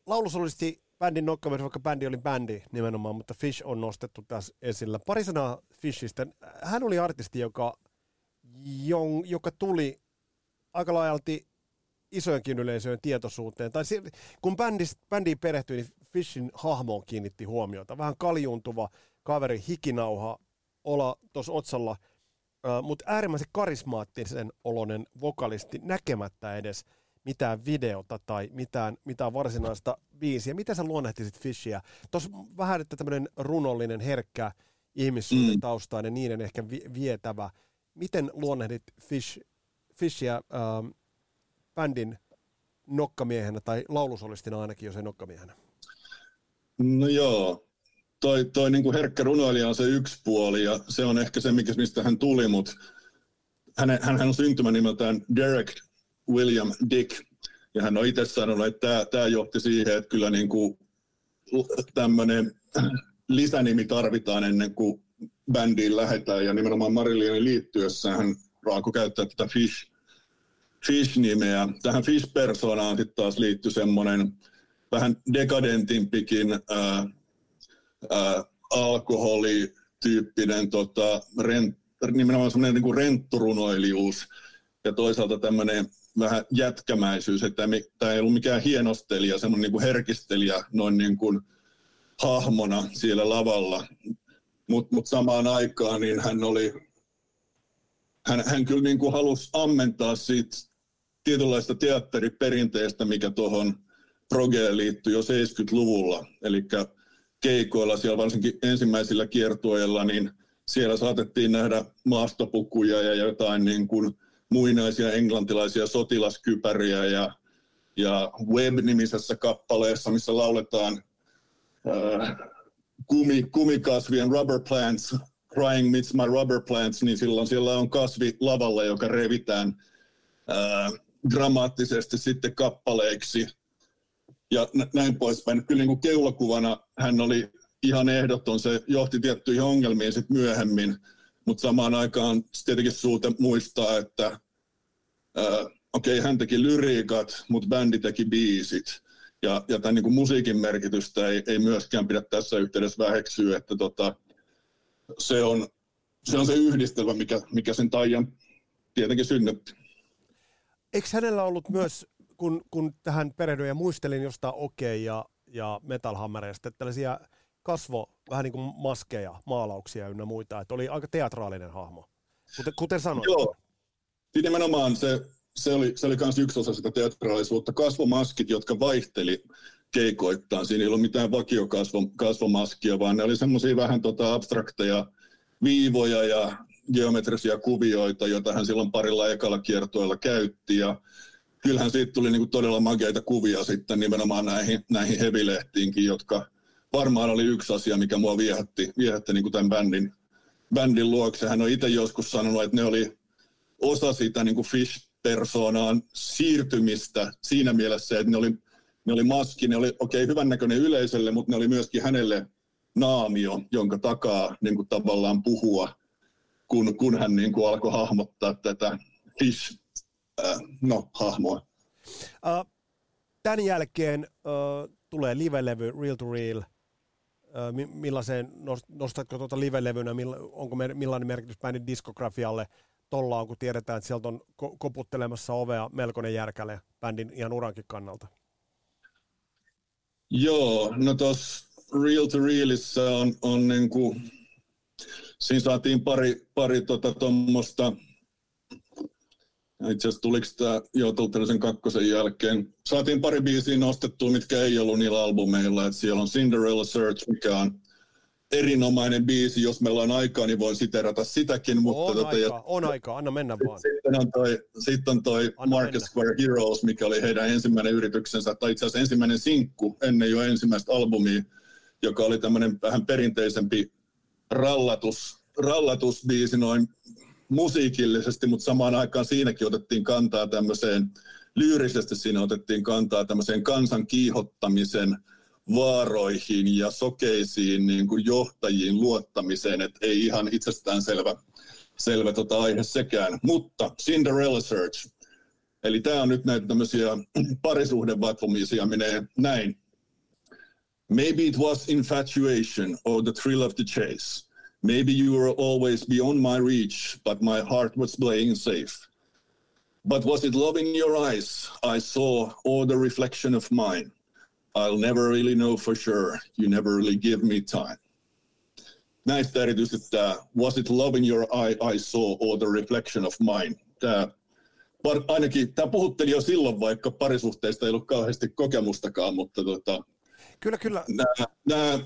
Laulusolisesti bändin nokkamies, vaikka bändi oli bändi nimenomaan, mutta Fish on nostettu tässä esillä. Pari sanaa Fishistä. Hän oli artisti, joka, joka tuli aika laajalti isojenkin yleisöjen tietoisuuteen. Tai kun bändi, perehtyi, niin Fishin hahmoon kiinnitti huomiota. Vähän kaljuntuva kaveri, hikinauha, olla tuossa otsalla, mutta äärimmäisen karismaattisen oloinen vokalisti näkemättä edes mitään videota tai mitään, mitään varsinaista biisiä. Miten sä luonnehtisit Fishia? Tuossa vähän, että tämmöinen runollinen, herkkä, ihmissuuden taustainen, niiden ehkä vietävä. Miten luonnehdit Fish, Fishia ähm, bändin nokkamiehenä tai laulusolistina ainakin, jos ei nokkamiehenä? No joo, toi, toi niin kuin herkkä runoilija on se yksi puoli ja se on ehkä se, mistä hän tuli, mutta hän, hän on syntymänimeltään Derek William Dick ja hän on itse sanonut, että tämä, tämä johti siihen, että kyllä niin kuin tämmöinen lisänimi tarvitaan ennen kuin bändiin lähdetään ja nimenomaan Marillionin liittyessä hän Raako käyttää tätä Fish, Fish-nimeä. Tähän Fish-persoonaan sitten taas liittyy semmoinen vähän dekadentimpikin ää, alkoholityyppinen tota, rent, nimenomaan semmoinen niin kuin rentturunoilijuus ja toisaalta tämmöinen vähän jätkämäisyys, että tämä ei ollut mikään hienostelija, semmoinen niin kuin herkistelijä noin niin kuin hahmona siellä lavalla, mutta mut samaan aikaan niin hän oli, hän, hän kyllä niin kuin halusi ammentaa siitä tietynlaista teatteriperinteestä, mikä tuohon progeen liittyy jo 70-luvulla. Eli keikoilla siellä varsinkin ensimmäisillä kiertueilla, niin siellä saatettiin nähdä maastopukuja ja jotain niin kuin muinaisia englantilaisia sotilaskypäriä ja, ja Web-nimisessä kappaleessa, missä lauletaan äh, kumi, kumikasvien rubber plants, crying meets my rubber plants, niin silloin siellä on kasvi lavalla, joka revitään äh, dramaattisesti sitten kappaleiksi ja näin poispäin. Kyllä niin kuin keulakuvana hän oli ihan ehdoton, se johti tiettyihin ongelmiin sitten myöhemmin, mutta samaan aikaan tietenkin suute muistaa, että okei, okay, hän teki lyriikat, mutta bändi teki biisit. Ja, ja tämän niin kuin musiikin merkitystä ei, ei myöskään pidä tässä yhteydessä väheksyä, että tota, se, on, se on se yhdistelmä, mikä, mikä sen taian tietenkin synnytti. Eikö hänellä ollut myös, kun, kun tähän perehdyin ja muistelin jostain Okei okay ja, ja Metal Hammereista, tällaisia kasvo, vähän niin kuin maskeja, maalauksia ynnä muita, että oli aika teatraalinen hahmo, kuten, kuten sanoit. Joo, nimenomaan se, se oli, se oli myös yksi osa sitä teatraalisuutta. Kasvomaskit, jotka vaihteli keikoittain. Siinä ei ollut mitään vakiokasvomaskia, vaan ne oli semmoisia vähän tota abstrakteja viivoja ja geometrisia kuvioita, joita hän silloin parilla ekalla kiertoilla käytti. Ja kyllähän siitä tuli niin kuin todella mageita kuvia sitten nimenomaan näihin, näihin hevilehtiinkin, jotka varmaan oli yksi asia, mikä mua viehätti, viehätti niin kuin tämän bändin, bändin luokse. Hän on itse joskus sanonut, että ne oli osa sitä niin kuin Fish-persoonaan siirtymistä siinä mielessä, että ne oli, ne oli maski, ne oli okei okay, hyvännäköinen yleisölle, mutta ne oli myöskin hänelle naamio, jonka takaa niin kuin tavallaan puhua, kun, kun hän niin kuin alkoi hahmottaa tätä Fish, no, hahmoa. Uh, tämän jälkeen uh, tulee live-levy Real to Real. Uh, millaiseen, nostatko tuota live-levynä, onko millainen merkitys bändin diskografialle – tollaan, kun tiedetään, että sieltä on koputtelemassa ovea melkoinen järkäle bändin ihan urankin kannalta? Joo, no tuossa Real to Realissa on, on niin kuin, siinä saatiin pari, pari tota tuommoista, itse asiassa tuliko tämä jo sen kakkosen jälkeen, saatiin pari biisiä nostettua, mitkä ei ollut niillä albumeilla, että siellä on Cinderella Search, mikä on erinomainen biisi, jos meillä on aikaa, niin voin siterata sitäkin. Mutta on, tota, aikaa, ja, on aikaa, anna mennä vaan. Sitten on toi, sitten on toi Market mennä. Square Heroes, mikä oli heidän ensimmäinen yrityksensä, tai itse asiassa ensimmäinen sinkku ennen jo ensimmäistä albumia, joka oli tämmöinen vähän perinteisempi rallatus, rallatusbiisi noin musiikillisesti, mutta samaan aikaan siinäkin otettiin kantaa tämmöiseen, lyyrisesti siinä otettiin kantaa tämmöiseen kansan kiihottamisen – vaaroihin ja sokeisiin niin kuin johtajiin luottamiseen, että ei ihan itsestään selvä, selvä tota aihe sekään. Mutta Cinderella Search, eli tämä on nyt näitä tämmöisiä parisuhdevatvomisia menee näin. Maybe it was infatuation or the thrill of the chase. Maybe you were always beyond my reach, but my heart was playing safe. But was it love in your eyes? I saw, or the reflection of mine? I'll never really know for sure. You never really give me time. Näistä erityisesti tämä Was it love in your eye I saw or the reflection of mine? Tämä, ainakin tämä puhutteli jo silloin, vaikka parisuhteista ei ollut kauheasti kokemustakaan, mutta tota, kyllä, kyllä. Nämä, nämä,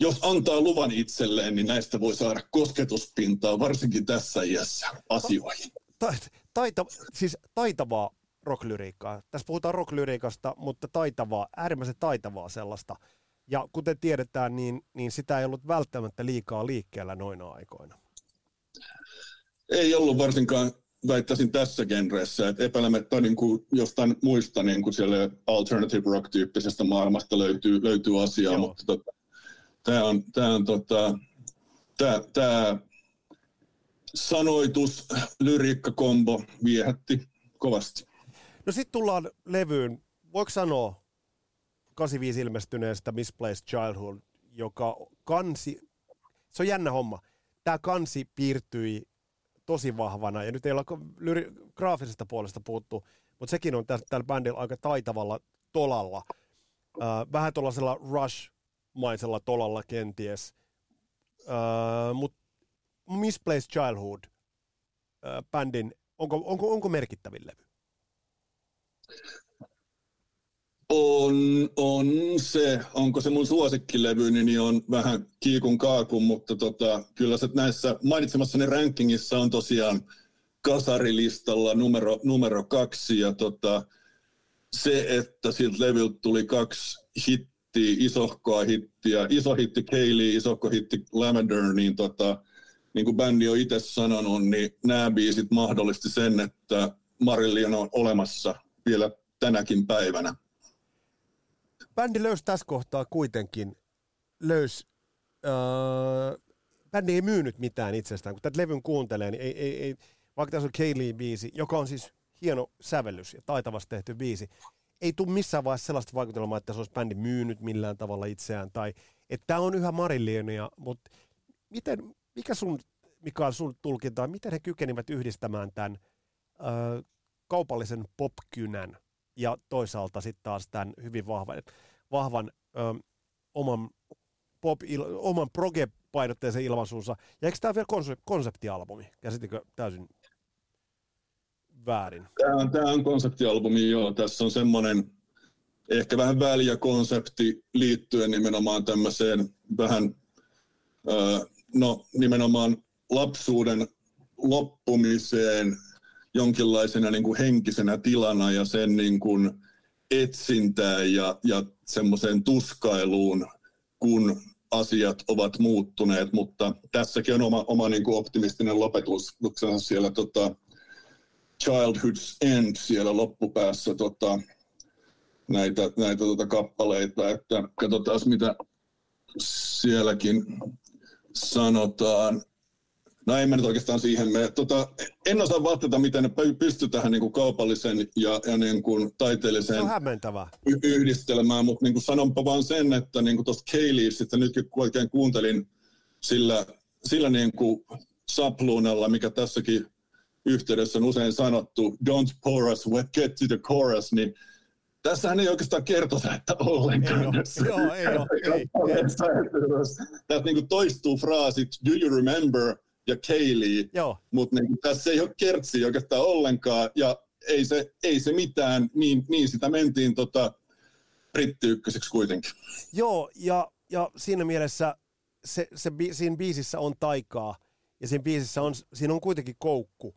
jos antaa luvan itselleen, niin näistä voi saada kosketuspintaa, varsinkin tässä iässä asioihin. Ta- taita, siis taitavaa rocklyriikkaa. Tässä puhutaan rocklyriikasta, mutta taitavaa, äärimmäisen taitavaa sellaista. Ja kuten tiedetään, niin, niin sitä ei ollut välttämättä liikaa liikkeellä noina aikoina. Ei ollut varsinkaan, väittäisin tässä genreessä, että epäilemättä niin kuin jostain muista niin kuin siellä alternative rock-tyyppisestä maailmasta löytyy, löytyy asiaa, Joo. mutta tota, tämä on, tää on tota, tää, tää sanoitus, lyriikkakombo viehätti kovasti. No sitten tullaan levyyn, voiko sanoa 85 ilmestyneestä Misplaced Childhood, joka kansi, se on jännä homma, tämä kansi piirtyi tosi vahvana, ja nyt ei ole lyri, graafisesta puolesta puhuttu, mutta sekin on tällä bändillä aika taitavalla tolalla. Äh, vähän tuollaisella Rush-maisella tolalla kenties. Äh, mutta Misplaced Childhood äh, bändin, onko, onko, onko merkittävin levy? On, on se, onko se mun suosikkilevy, niin on vähän kiikun kaakun, mutta tota, kyllä se näissä mainitsemassani rankingissa on tosiaan kasarilistalla numero, numero kaksi ja tota, se, että siltä levyltä tuli kaksi hittiä, isohkoa hittiä, iso hitti Kaylee, isohko hitti Lavender, niin tota, niin kuin bändi on itse sanonut, niin nämä biisit mahdollisti sen, että Marillion on olemassa vielä tänäkin päivänä. Bändi löysi tässä kohtaa kuitenkin, löysi, äh, bändi ei myynyt mitään itsestään. Kun tätä levyn kuuntelee, niin ei, ei, ei vaikka tässä on Kaylee-biisi, joka on siis hieno sävellys ja taitavasti tehty biisi, ei tule missään vaiheessa sellaista vaikutelmaa, että se olisi bändi myynyt millään tavalla itseään, tai että tämä on yhä Marillionia, mutta miten, mikä sun, mikä on sun tulkinta, miten he kykenivät yhdistämään tämän ö, kaupallisen popkynän ja toisaalta sitten taas tämän hyvin vahvan, vahvan ö, oman, pop, il, oman proge-painotteisen ilmaisuunsa. Ja eikö tämä vielä konseptialbumi? Käsitikö täysin väärin? Tämä on, tämä on konseptialbumi, joo. Tässä on semmoinen ehkä vähän väliä konsepti liittyen nimenomaan tämmöiseen vähän, ö, no nimenomaan lapsuuden loppumiseen jonkinlaisena niin kuin henkisenä tilana ja sen niin kuin etsintään ja, ja semmoiseen tuskailuun, kun asiat ovat muuttuneet, mutta tässäkin on oma, oma niin kuin optimistinen lopetus siellä tota, Childhood's End siellä loppupäässä tota, näitä, näitä tota, kappaleita, että katsotaan mitä sielläkin sanotaan. No ei mennä oikeastaan siihen. Me, tota, en osaa vastata, miten ne pystyy tähän niin kuin kaupallisen ja, ja niin kuin taiteelliseen y- yhdistelmään, mutta niin kuin sanonpa vaan sen, että niin tuosta Kayleeista nytkin kun oikein kuuntelin sillä, sillä niin kuin sapluunalla, mikä tässäkin yhteydessä on usein sanottu, don't pour us, get to the chorus, niin Tässähän ei oikeastaan kertota, että ollenkaan. Ei ole, joo, ei ole. Ei, ei. Tässä niin toistuu fraasit, do you remember, ja Kaylee, mutta niin tässä ei ole kertsi oikeastaan ollenkaan, ja ei se, ei se mitään, niin, niin sitä mentiin tota, brittiykköseksi kuitenkin. Joo, ja, ja siinä mielessä se, se, siinä biisissä on taikaa, ja siinä biisissä on, siinä on kuitenkin koukku,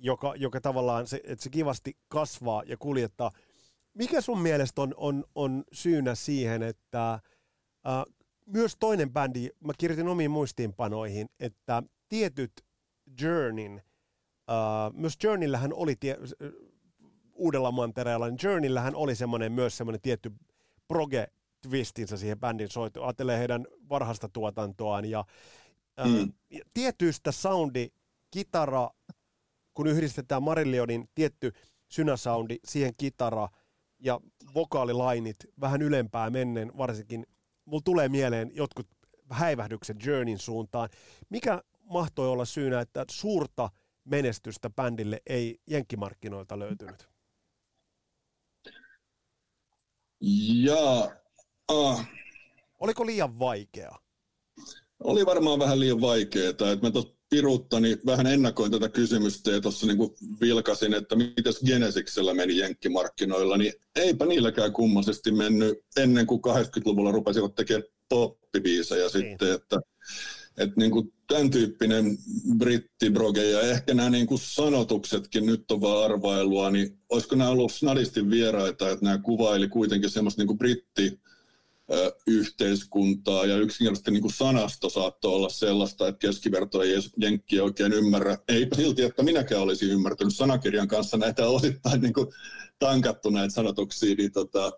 joka, joka tavallaan, se, että se kivasti kasvaa ja kuljettaa. Mikä sun mielestä on, on, on syynä siihen, että äh, myös toinen bändi, mä kirjoitin omiin muistiinpanoihin, että tietyt Journeyn, uh, myös Journeyllähän oli tie, uudella mantereella, niin Journeyllähän oli semmoinen myös semmoinen tietty proge twistinsä siihen bändin soittoon. Ajattelee heidän varhasta tuotantoaan ja uh, mm. tietyistä soundi, kitara, kun yhdistetään Marillionin tietty synäsoundi siihen kitara ja vokaalilainit vähän ylempää mennen varsinkin. Mulla tulee mieleen jotkut häivähdykset Journeyn suuntaan. Mikä mahtoi olla syynä, että suurta menestystä bändille ei jenkkimarkkinoilta löytynyt? Ja, ah, Oliko liian vaikea? oli varmaan vähän liian vaikeaa. Että mä tuossa piruuttani vähän ennakoin tätä kysymystä ja tuossa niinku vilkasin, että miten Genesiksellä meni jenkkimarkkinoilla, niin eipä niilläkään kummasesti mennyt ennen kuin 80-luvulla rupesivat tekemään poppibiisejä niin. sitten, että että niin kuin tämän tyyppinen brittibroge ja ehkä nämä niin kuin sanotuksetkin nyt on vaan arvailua, niin olisiko nämä ollut snadisti vieraita, että nämä kuvaili kuitenkin semmoista niin kuin britti yhteiskuntaa ja yksinkertaisesti niin kuin sanasto saattoi olla sellaista, että keskiverto ei jenkki oikein ymmärrä. Eipä silti, että minäkään olisin ymmärtänyt sanakirjan kanssa näitä osittain niin kuin tankattu näitä sanotuksia, niin tota,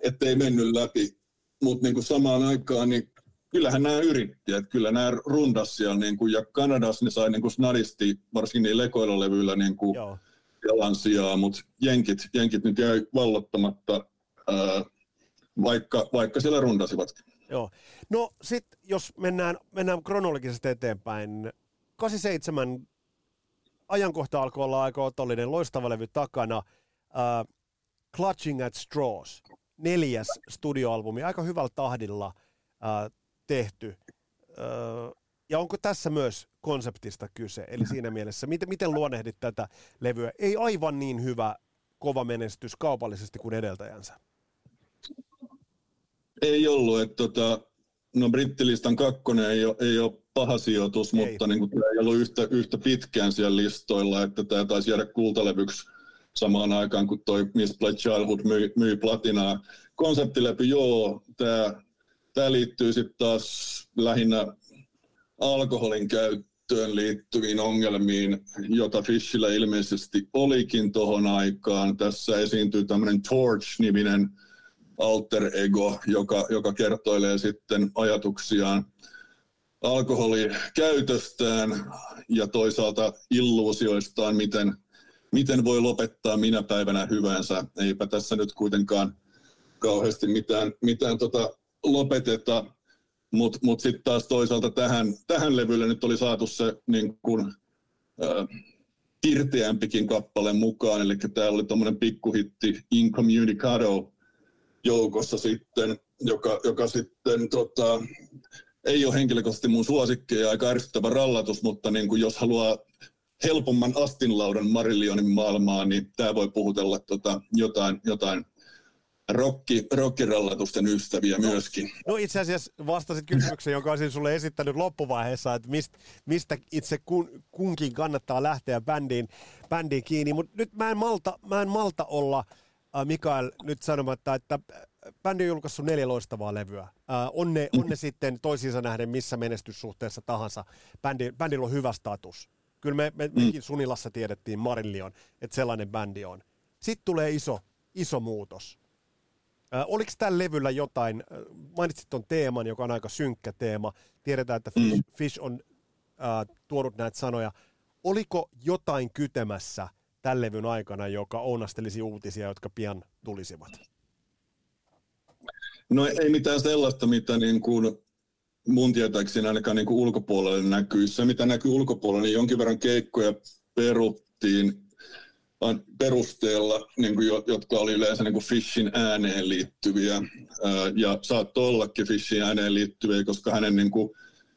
ettei mennyt läpi. Mutta niin samaan aikaan niin kyllähän nämä yritti, että kyllä nämä rundas siellä, niin kuin, ja Kanadassa ne sai niin kuin snadisti, varsinkin niin levyillä niin kuin jalan sijaa, mutta jenkit, jenkit nyt jäi vallottamatta, ää, vaikka, vaikka siellä rundasivatkin. Joo. No sitten jos mennään, mennään kronologisesti eteenpäin, 87 ajankohta alkoi olla aika otollinen, loistava levy takana, uh, Clutching at Straws, neljäs studioalbumi, aika hyvällä tahdilla uh, tehty. Uh, ja onko tässä myös konseptista kyse? Eli siinä mielessä, miten, miten luonnehdit tätä levyä? Ei aivan niin hyvä kova menestys kaupallisesti kuin edeltäjänsä. Ei ollut, että tota, no brittilistan kakkonen ei ole, ei ole paha sijoitus, ei. mutta niin kuin, tämä ei ollut yhtä, yhtä pitkään siellä listoilla, että tämä taisi jäädä kultalevyksi samaan aikaan, kun toi Misplay Childhood myi, myi platinaa. Konseptilevy, joo, tämä, tämä liittyy sitten taas lähinnä alkoholin käyttöön liittyviin ongelmiin, jota Fishillä ilmeisesti olikin tuohon aikaan. Tässä esiintyy tämmöinen Torch-niminen alter ego, joka, joka kertoilee sitten ajatuksiaan alkoholikäytöstään ja toisaalta illuusioistaan, miten, miten voi lopettaa minä päivänä hyvänsä. Eipä tässä nyt kuitenkaan kauheasti mitään, mitään tota lopeteta, mutta mut sitten taas toisaalta tähän, tähän levylle nyt oli saatu se niin kun, äh, tirteämpikin kappale mukaan, eli täällä oli tuommoinen pikkuhitti Incommunicado, joukossa sitten, joka, joka sitten tota, ei ole henkilökohtaisesti mun suosikki ja aika ärsyttävä rallatus, mutta niin kuin jos haluaa helpomman astinlaudan Marillionin maailmaa, niin tämä voi puhutella tota, jotain, jotain rokki, rokkirallatusten ystäviä no, myöskin. No itse asiassa vastasit kysymykseen, jonka olisin sulle esittänyt loppuvaiheessa, että mist, mistä itse kun, kunkin kannattaa lähteä bändiin, bändiin kiinni, mutta nyt mä en malta, mä en malta olla – Mikael nyt sanomatta, että äh, bändi on julkaissut neljä loistavaa levyä. Äh, on, ne, on ne sitten toisiinsa nähden missä menestyssuhteessa tahansa. Bändi, bändillä on hyvä status. Kyllä me, me, mm. mekin Sunilassa tiedettiin Marillion, että sellainen bändi on. Sitten tulee iso, iso muutos. Äh, oliko tällä levyllä jotain, äh, mainitsit tuon teeman, joka on aika synkkä teema. Tiedetään, että Fish, mm. Fish on äh, tuonut näitä sanoja. Oliko jotain kytemässä tämän levyn aikana, joka onnastelisi uutisia, jotka pian tulisivat? No ei mitään sellaista, mitä niin kuin mun tietääkseni ainakaan niin kuin ulkopuolelle näkyy. Se, mitä näkyy ulkopuolelle, niin jonkin verran keikkoja peruttiin perusteella, niin kuin, jotka oli yleensä niin kuin Fishin ääneen liittyviä. Ja saattoi ollakin Fishin ääneen liittyviä, koska hänen niin kuin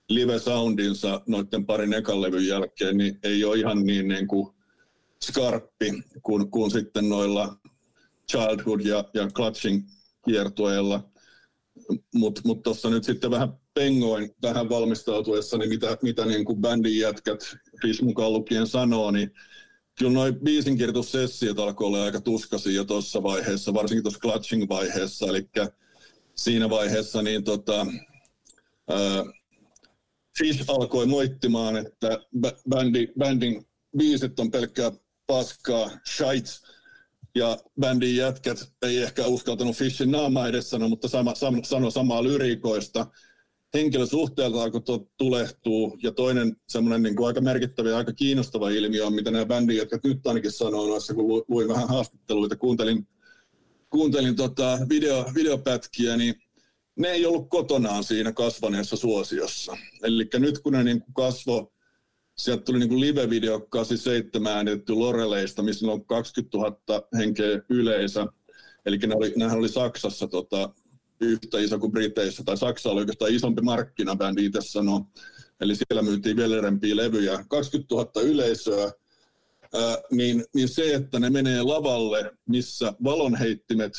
live-soundinsa noiden parin ekan levyn jälkeen niin ei ole ihan niin, niin kuin skarppi kuin, kuin sitten noilla Childhood ja, ja Clutching kiertueilla. Mutta mut tuossa nyt sitten vähän pengoin tähän valmistautuessa, niin mitä, mitä niin kuin bändin jätkät, Fish mukaan lukien sanoo, niin kyllä noin biisinkirjoitussessiot alkoi olla aika tuskaisia jo tuossa vaiheessa, varsinkin tuossa Clutching-vaiheessa, eli siinä vaiheessa niin tota, ää, Fish alkoi moittimaan, että bändi, bändin biisit on pelkkää paskaa, shite, ja bändin jätkät ei ehkä uskaltanut Fishin naama edes sanoa, mutta sama, sam, sano samaa lyriikoista. Henkilösuhteelta alkoi tulehtuu, ja toinen semmoinen niin kuin aika merkittävä ja aika kiinnostava ilmiö on, mitä nämä bändin jätkät nyt ainakin sanoo noissa, kun luin vähän haastatteluita, kuuntelin, kuuntelin tota video, videopätkiä, niin ne ei ollut kotonaan siinä kasvaneessa suosiossa. Eli nyt kun ne niin kasvo sieltä tuli niin live-video 87 äänitetty Loreleista, missä on 20 000 henkeä yleisö. Eli oli, oli Saksassa tota, yhtä iso kuin Briteissä, tai Saksa oli oikeastaan isompi markkina, bändi itse sanoo. Eli siellä myytiin vielä erempiä levyjä. 20 000 yleisöä, ää, niin, niin se, että ne menee lavalle, missä valonheittimet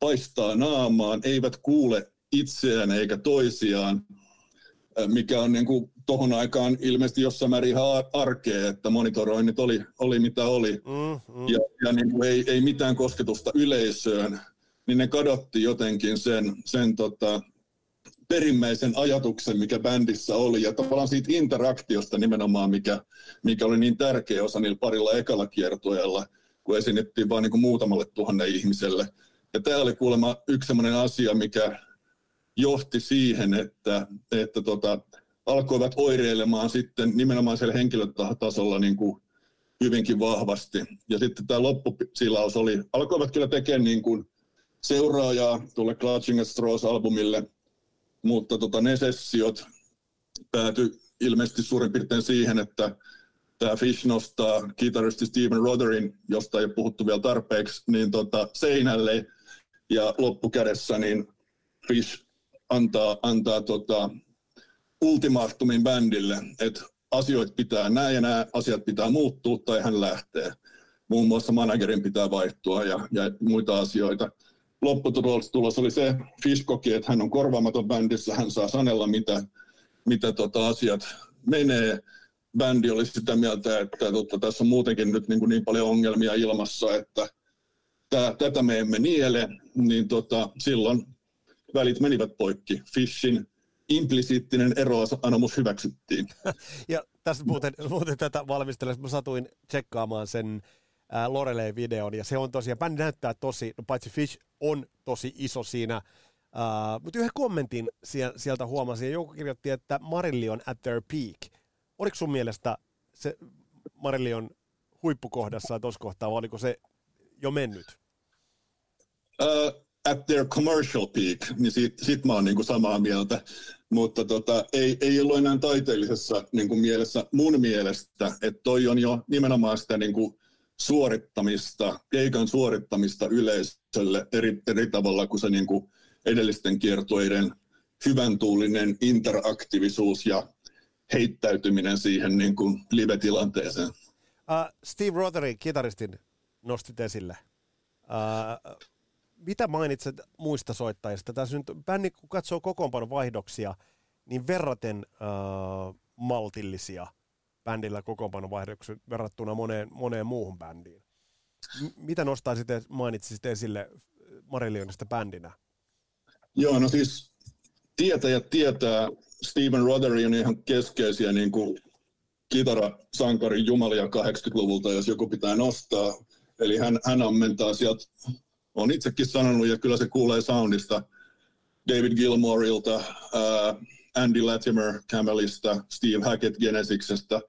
paistaa naamaan, eivät kuule itseään eikä toisiaan, mikä on niin kuin tohon aikaan ilmeisesti jossain määrin ihan arkea, että monitoroinnit oli, oli mitä oli. Mm, mm. Ja, ja niin kuin ei, ei mitään kosketusta yleisöön, niin ne kadotti jotenkin sen, sen tota, perimmäisen ajatuksen, mikä bändissä oli, ja tavallaan siitä interaktiosta nimenomaan, mikä, mikä oli niin tärkeä osa niillä parilla ekalla kiertueella, kun esitettiin vain niin muutamalle tuhanne ihmiselle. Ja tämä oli kuulemma yksi sellainen asia, mikä johti siihen, että, että tota, alkoivat oireilemaan sitten nimenomaan siellä henkilötasolla niin kuin hyvinkin vahvasti. Ja sitten tämä loppusilaus oli, alkoivat kyllä tekemään niin kuin seuraajaa tuolle Clutching Straws-albumille, mutta tota, ne sessiot päätyi ilmeisesti suurin piirtein siihen, että tämä Fish nostaa kitaristi Steven Rotherin, josta ei ole puhuttu vielä tarpeeksi, niin tota, seinälle ja loppukädessä niin Fish antaa, antaa tota, ultimaattumin bändille, että asioita pitää, näin ja nämä asiat pitää muuttua tai hän lähtee. Muun muassa managerin pitää vaihtua ja, ja muita asioita. Lopputulos oli se, Fish koki, että hän on korvaamaton bändissä, hän saa sanella, mitä, mitä tota asiat menee. Bändi oli sitä mieltä, että tota, tässä on muutenkin nyt niin, kuin niin paljon ongelmia ilmassa, että tää, tätä me emme niele, niin tota, silloin välit menivät poikki. Fishin implisiittinen eroanomus hyväksyttiin. ja tässä muuten, muuten tätä valmistellessa mä satuin tsekkaamaan sen äh, Lorelei-videon, ja se on tosiaan, bändi näyttää tosi, no paitsi Fish on tosi iso siinä, äh, mutta yhden kommentin sieltä huomasin, ja joku kirjoitti, että Marilli on at their peak. Oliko sun mielestä se Marilli on huippukohdassa tuossa kohtaa, vai oliko se jo mennyt? Uh, at their commercial peak, niin siitä sit mä oon niin kuin samaa mieltä. Mutta tota, ei, ei ollut enää taiteellisessa niin kuin mielessä mun mielestä, että toi on jo nimenomaan sitä niin kuin suorittamista, keikan suorittamista yleisölle eri, eri tavalla kuin se niin kuin edellisten kiertueiden hyvän tuulinen interaktiivisuus ja heittäytyminen siihen niin kuin live-tilanteeseen. Uh, Steve Rothery, kitaristin, nostit esille. Uh, mitä mainitset muista soittajista? Tässä nyt bändi, kun katsoo kokoonpanon vaihdoksia, niin verraten uh, maltillisia bändillä kokoonpanon vaihdoksia verrattuna moneen, moneen muuhun bändiin. M- mitä nostaisit, mainitsisit esille Marillionista bändinä? Joo, no siis tietäjät tietää, Steven Rothery on ihan keskeisiä niin kuin kitarasankarin jumalia 80-luvulta, jos joku pitää nostaa. Eli hän, hän ammentaa sieltä on itsekin sanonut, ja kyllä se kuulee soundista, David Gilmoreilta, uh, Andy Latimer Camelista, Steve Hackett Genesisistä,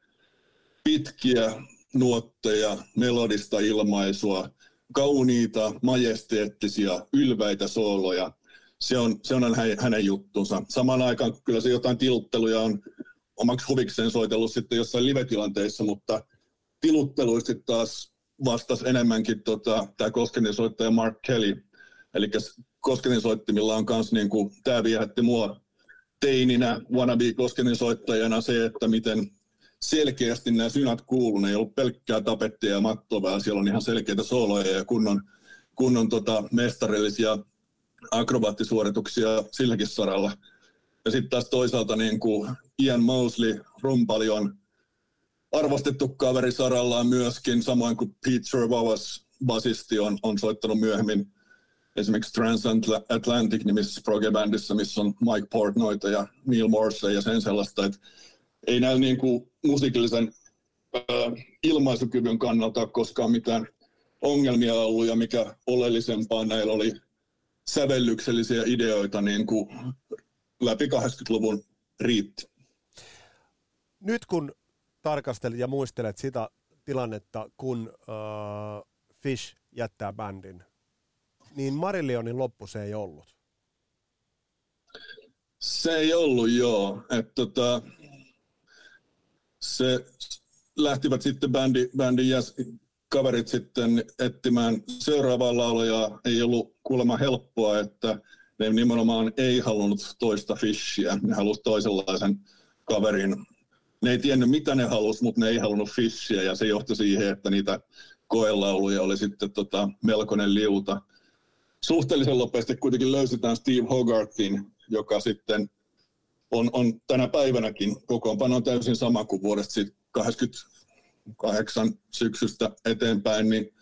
pitkiä nuotteja, melodista ilmaisua, kauniita, majesteettisia, ylväitä sooloja. Se on, se on hänen juttunsa. Samaan aikaan kyllä se jotain tilutteluja on omaksi huvikseen soitellut sitten jossain live-tilanteissa, mutta tilutteluista taas vastasi enemmänkin tota, tämä Koskenin soittaja Mark Kelly. Eli Koskenin soittimilla on myös, niin tämä viehätti mua teininä wannabe Koskenin soittajana se, että miten selkeästi nämä synät kuuluu. Ne ei ollut pelkkää tapettia ja mattoa, vaan siellä on ihan selkeitä sooloja ja kunnon, kunnon tota, mestarillisia akrobaattisuorituksia silläkin saralla. Ja sitten taas toisaalta niin kuin Ian Mosley, rumpali, on arvostettu kaveri sarallaan myöskin, samoin kuin Pete Servavas, basisti, on, on soittanut myöhemmin esimerkiksi Transatlantic-nimisessä progebändissä, missä on Mike Portnoita ja Neil Morse ja sen sellaista, että ei näillä niin kuin musiikillisen äh, ilmaisukyvyn kannalta koskaan mitään ongelmia ollut, ja mikä oleellisempaa näillä oli sävellyksellisiä ideoita niin kuin läpi 80-luvun riitti. Nyt kun tarkastelit ja muistelet sitä tilannetta, kun uh, Fish jättää bändin, niin Marillionin loppu se ei ollut. Se ei ollut, joo. Et, tota, se lähtivät sitten bändi, bändin jäs, kaverit sitten etsimään seuraavaa laulajaa. Ei ollut kuulemma helppoa, että ne nimenomaan ei halunnut toista fishia. Ne halusi toisenlaisen kaverin. Ne ei tiennyt, mitä ne halusi, mutta ne ei halunnut fishia, ja se johti siihen, että niitä koelauluja oli sitten tota melkoinen liuta. Suhteellisen nopeasti kuitenkin löysitään Steve Hogarthin, joka sitten on, on tänä päivänäkin kokoonpano on täysin sama kuin vuodesta 88 syksystä eteenpäin, niin,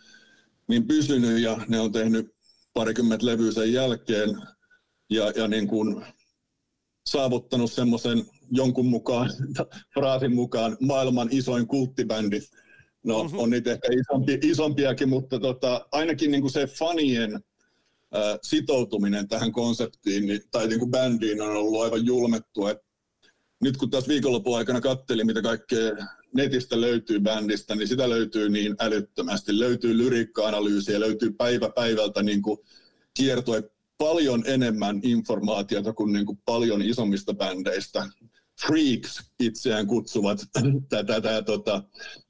niin pysynyt ja ne on tehnyt parikymmentä levyä sen jälkeen ja, ja niin kuin saavuttanut semmoisen jonkun mukaan, fraasin mukaan, maailman isoin kulttibändi. No, mm-hmm. on niitä ehkä isompi, isompiakin, mutta tota, ainakin niin kuin se fanien ää, sitoutuminen tähän konseptiin niin, tai niin kuin bändiin on ollut aivan julmettu. Et nyt kun tässä viikonlopun aikana kattelin, mitä kaikkea netistä löytyy bändistä, niin sitä löytyy niin älyttömästi. Löytyy lyriikka-analyysiä, löytyy päivä päivältä niin kuin kiertue paljon enemmän informaatiota kuin, niin kuin paljon isommista bändeistä. Freaks itseään kutsuvat tätä, tätä tota,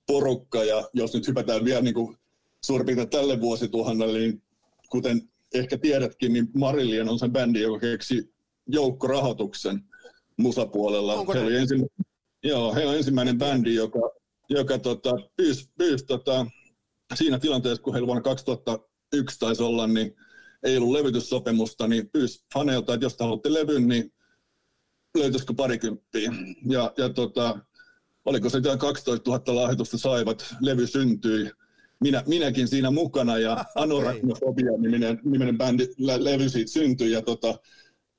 porukka, ja jos nyt hypätään vielä niin kuin suurin tälle vuosituhannelle, niin kuten ehkä tiedätkin, niin Marillion on se bändi, joka keksi joukkorahoituksen musapuolella. Onko he, oli ensin, joo, he on ensimmäinen bändi, joka, joka tota, pyysi, pyysi tota, siinä tilanteessa, kun heillä vuonna 2001 taisi olla, niin ei ollut levytyssopimusta, niin pyysi faneilta, että jos te haluatte levyn, niin löytyisikö parikymppiä. Ja, ja tota, oliko se 12 000 lahjoitusta saivat, levy syntyi. Minä, minäkin siinä mukana ja Anoraknofobia niminen, niminen bändi, levy siitä syntyi. Ja tota,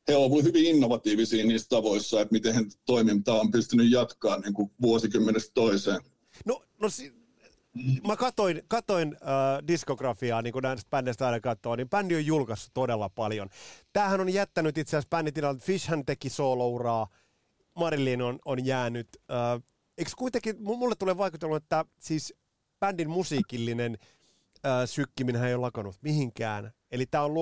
he ovat hyvin innovatiivisia niissä tavoissa, että miten he toimintaa on pystynyt jatkaa niin kuin vuosikymmenestä toiseen. No, no si- mä katoin, katoin äh, diskografiaa, niin kuin näistä bändeistä aina katsoo, niin bändi on julkaissut todella paljon. Tämähän on jättänyt itse asiassa bänditilalle, Fishhän teki soolouraa, Marilyn on, on jäänyt. Äh, eikö kuitenkin, mulle tulee vaikutelma, että siis bändin musiikillinen äh, sykkiminen ei ole lakannut mihinkään. Eli tämä on,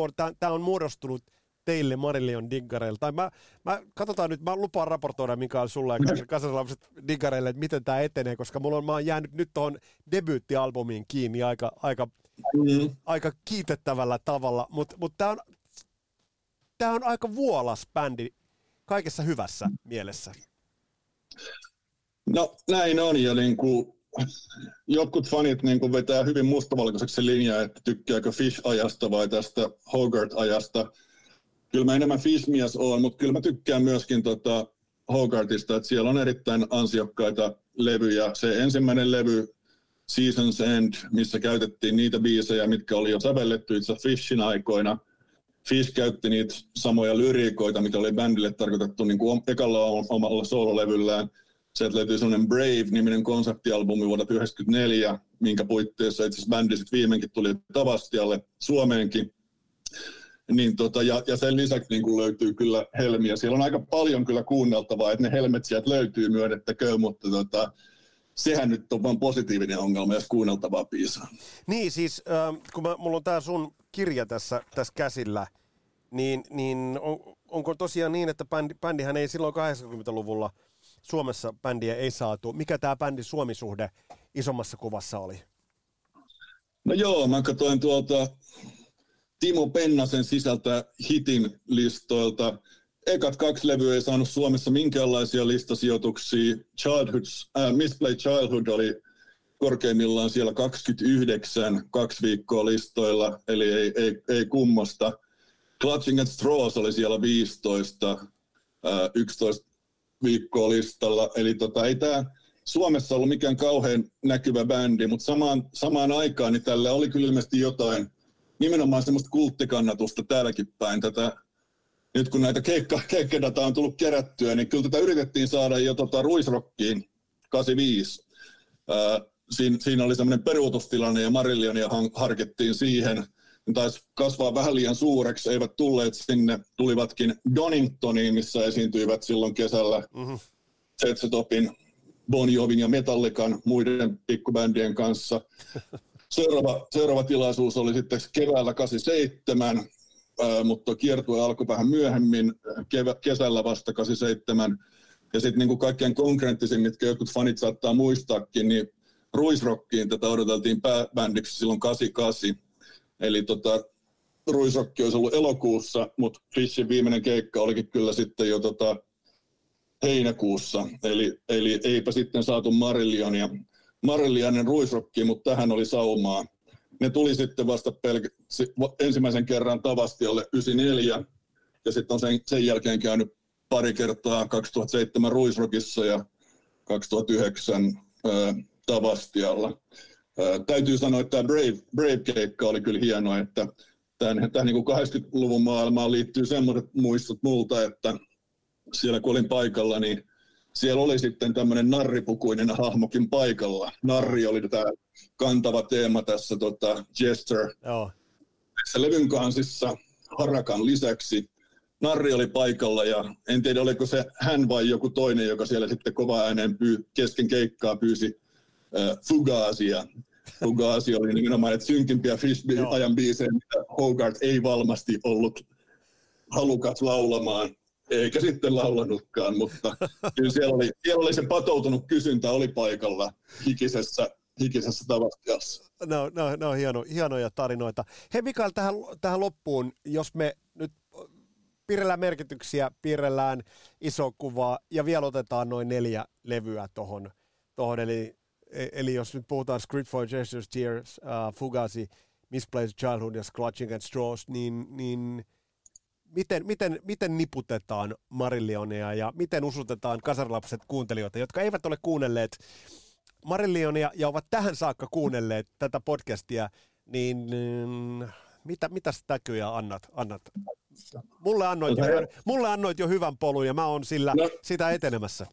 on muodostunut teille Marillion diggareille. Tai mä, mä, katsotaan nyt, mä lupaan raportoida Mikael sulle ja kaikille kasasalaiset diggareille, että miten tämä etenee, koska mulla on, mä oon jäänyt nyt tuohon debyyttialbumiin kiinni aika, aika, mm. aika kiitettävällä tavalla, mutta mut tämä on, tää on aika vuolas bändi kaikessa hyvässä mielessä. No näin on, ja niin kuin, jotkut fanit niin kuin vetää hyvin mustavalkoiseksi linjaa, että tykkääkö Fish-ajasta vai tästä Hogarth-ajasta kyllä mä enemmän Fishmies oon, mutta kyllä mä tykkään myöskin tota Hogartista, että siellä on erittäin ansiokkaita levyjä. Se ensimmäinen levy, Season's End, missä käytettiin niitä biisejä, mitkä oli jo sävelletty itse Fishin aikoina. Fish käytti niitä samoja lyriikoita, mitä oli bändille tarkoitettu niin kuin ekalla omalla soololevyllään. Sieltä löytyy sellainen Brave-niminen konseptialbumi vuodelta 1994, minkä puitteissa itse asiassa bändi sitten viimeinkin tuli Tavastialle Suomeenkin niin tota, ja, ja, sen lisäksi niin kuin löytyy kyllä helmiä. Siellä on aika paljon kyllä kuunneltavaa, että ne helmet sieltä löytyy myönnettäkö, mutta tota, sehän nyt on vain positiivinen ongelma, jos kuunneltavaa piisaa. Niin siis, äh, kun mä, mulla on tämä sun kirja tässä, tässä käsillä, niin, niin on, onko tosiaan niin, että bändi, bändihän ei silloin 80-luvulla Suomessa bändiä ei saatu. Mikä tämä bändin Suomisuhde isommassa kuvassa oli? No joo, mä katsoin tuolta Timo Pennasen sisältä hitin listoilta. Ekat kaksi levyä ei saanut Suomessa minkäänlaisia listasijoituksia. Childhood, äh, Misplay Childhood oli korkeimmillaan siellä 29, kaksi viikkoa listoilla, eli ei, ei, ei kummosta. Clutching at Straws oli siellä 15, äh, 11 viikkoa listalla, eli tota, ei tämä Suomessa ollut mikään kauhean näkyvä bändi, mutta samaan, samaan aikaan niin tällä oli kyllä ilmeisesti jotain – nimenomaan semmoista kulttikannatusta täälläkin päin. Tätä, nyt kun näitä keikka, keikkadata on tullut kerättyä, niin kyllä tätä yritettiin saada jo tota Ruisrockiin 85. Ää, siinä, siinä oli semmoinen peruutustilanne ja Marillionia harkittiin siihen. Ne taisi kasvaa vähän liian suureksi, eivät tulleet sinne, tulivatkin Doningtoniin, missä esiintyivät silloin kesällä mm-hmm. Setsetopin, Bon Jovin ja Metallican muiden pikkubändien kanssa. Seuraava, seuraava tilaisuus oli sitten keväällä 87, ää, mutta kiertue alkoi vähän myöhemmin, kevä, kesällä vasta 87. Ja sitten niin kaikkein konkreettisin, mitkä jotkut fanit saattaa muistaakin, niin Ruisrockiin tätä odoteltiin pääbändiksi silloin 88. Eli tota, Ruisrokki olisi ollut elokuussa, mutta Fishin viimeinen keikka olikin kyllä sitten jo tota, heinäkuussa. Eli, eli eipä sitten saatu Marillionia, Marillianen Ruisrokkiin, mutta tähän oli saumaa. Ne tuli sitten vasta pelk- ensimmäisen kerran Tavastialle 94, ja sitten on sen, sen jälkeen käynyt pari kertaa 2007 Ruisrokissa ja 2009 ää, Tavastialla. Ää, täytyy sanoa, että tämä Brave, Brave-keikka oli kyllä hieno, että tähän, tähän niin 80-luvun maailmaan liittyy semmoiset muistot multa, että siellä kun olin paikalla, niin siellä oli sitten tämmöinen narripukuinen hahmokin paikalla. Narri oli tämä kantava teema tässä tota, Jester. Joo. Tässä levyn kansissa Harakan lisäksi. Narri oli paikalla ja en tiedä oliko se hän vai joku toinen, joka siellä sitten kova ääneen pyy, kesken keikkaa pyysi äh, Fugaasia. Fugaasi oli nimenomaan että synkimpiä Frisbee-ajan biisejä, mitä Hogarth ei valmasti ollut halukas laulamaan eikä sitten laulanutkaan, mutta kyllä siellä oli, siellä oli se patoutunut kysyntä oli paikalla hikisessä, hikisessä tavastiassa. No, no, no hieno, hienoja tarinoita. Hei Mikael, tähän, tähän loppuun, jos me nyt piirrellään merkityksiä, piirrellään iso kuva ja vielä otetaan noin neljä levyä tuohon, tohon, eli, eli jos nyt puhutaan Script for Gestures, Tears, uh, Fugazi, Misplaced Childhood ja Scratching at Straws, niin, niin – miten, miten, miten niputetaan Marillionia ja miten usutetaan kasarlapset kuuntelijoita, jotka eivät ole kuunnelleet Marillionia ja ovat tähän saakka kuunnelleet tätä podcastia, niin mm, mitä, mitä näkyjä annat, annat? Mulle annoit, jo, mulle annoit jo hyvän polun ja mä oon sillä no, sitä etenemässä.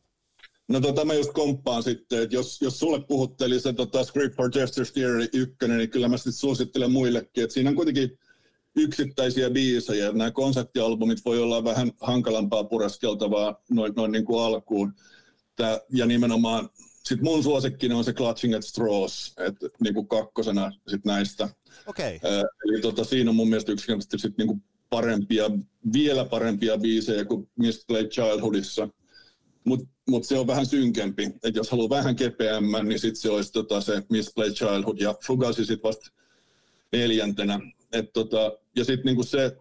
No tota mä just komppaan sitten, että jos, jos sulle puhutteli se tota, Script for Gestures Theory 1, niin kyllä mä sitten suosittelen muillekin, että siinä on kuitenkin yksittäisiä biisejä. Nämä konseptialbumit voi olla vähän hankalampaa pureskeltavaa noin, noin niin kuin alkuun. Tää, ja nimenomaan sit mun suosikkini on se Clutching at Straws, että niin kuin kakkosena sit näistä. Okay. Äh, eli tota, siinä on mun mielestä yksinkertaisesti sit niin kuin parempia, vielä parempia biisejä kuin Misplaced Childhoodissa. Mutta mut se on vähän synkempi. Et jos haluaa vähän kepeämmän, niin sitten se olisi tota se Misplaced Childhood ja Fugazi sitten vasta neljäntenä. Et tota, ja sitten niinku se,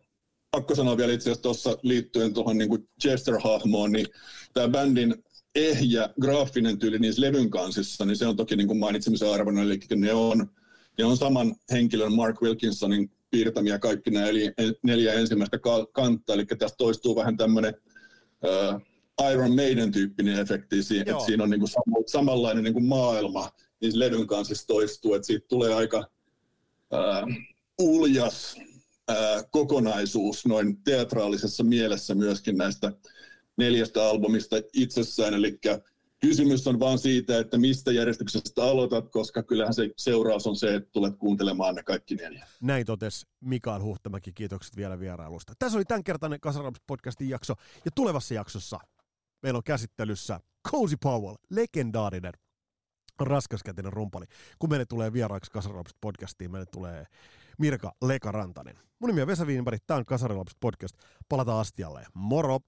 pakko sanoa vielä itse asiassa tuossa liittyen tuohon niinku Chester-hahmoon, niin tämä bändin ehjä graafinen tyyli niissä levyn kansissa, niin se on toki niin kuin mainitsemisen arvoinen, eli ne on, ne on saman henkilön Mark Wilkinsonin piirtämiä kaikki nämä eli neljä ensimmäistä kantta, eli tässä toistuu vähän tämmöinen uh, Iron Maiden-tyyppinen efekti, että siinä on niin kuin samanlainen niin kuin maailma niissä levyn kansissa toistuu, että siitä tulee aika uh, uljas ää, kokonaisuus noin teatraalisessa mielessä myöskin näistä neljästä albumista itsessään. Eli kysymys on vaan siitä, että mistä järjestyksestä aloitat, koska kyllähän se seuraus on se, että tulet kuuntelemaan ne kaikki neljä. Näin totesi Mikael Huhtamäki. Kiitokset vielä vierailusta. Tässä oli tämänkertainen Kasaraps podcastin jakso. Ja tulevassa jaksossa meillä on käsittelyssä Cozy Powell, legendaarinen raskaskätinen rumpali. Kun meille tulee vieraaksi Kasaraps podcastiin, meille tulee Mirka Leka Rantanen. Mun nimi on Vesa Wienberg, tämä on Kasarilapset podcast. Palataan astialle. Moro!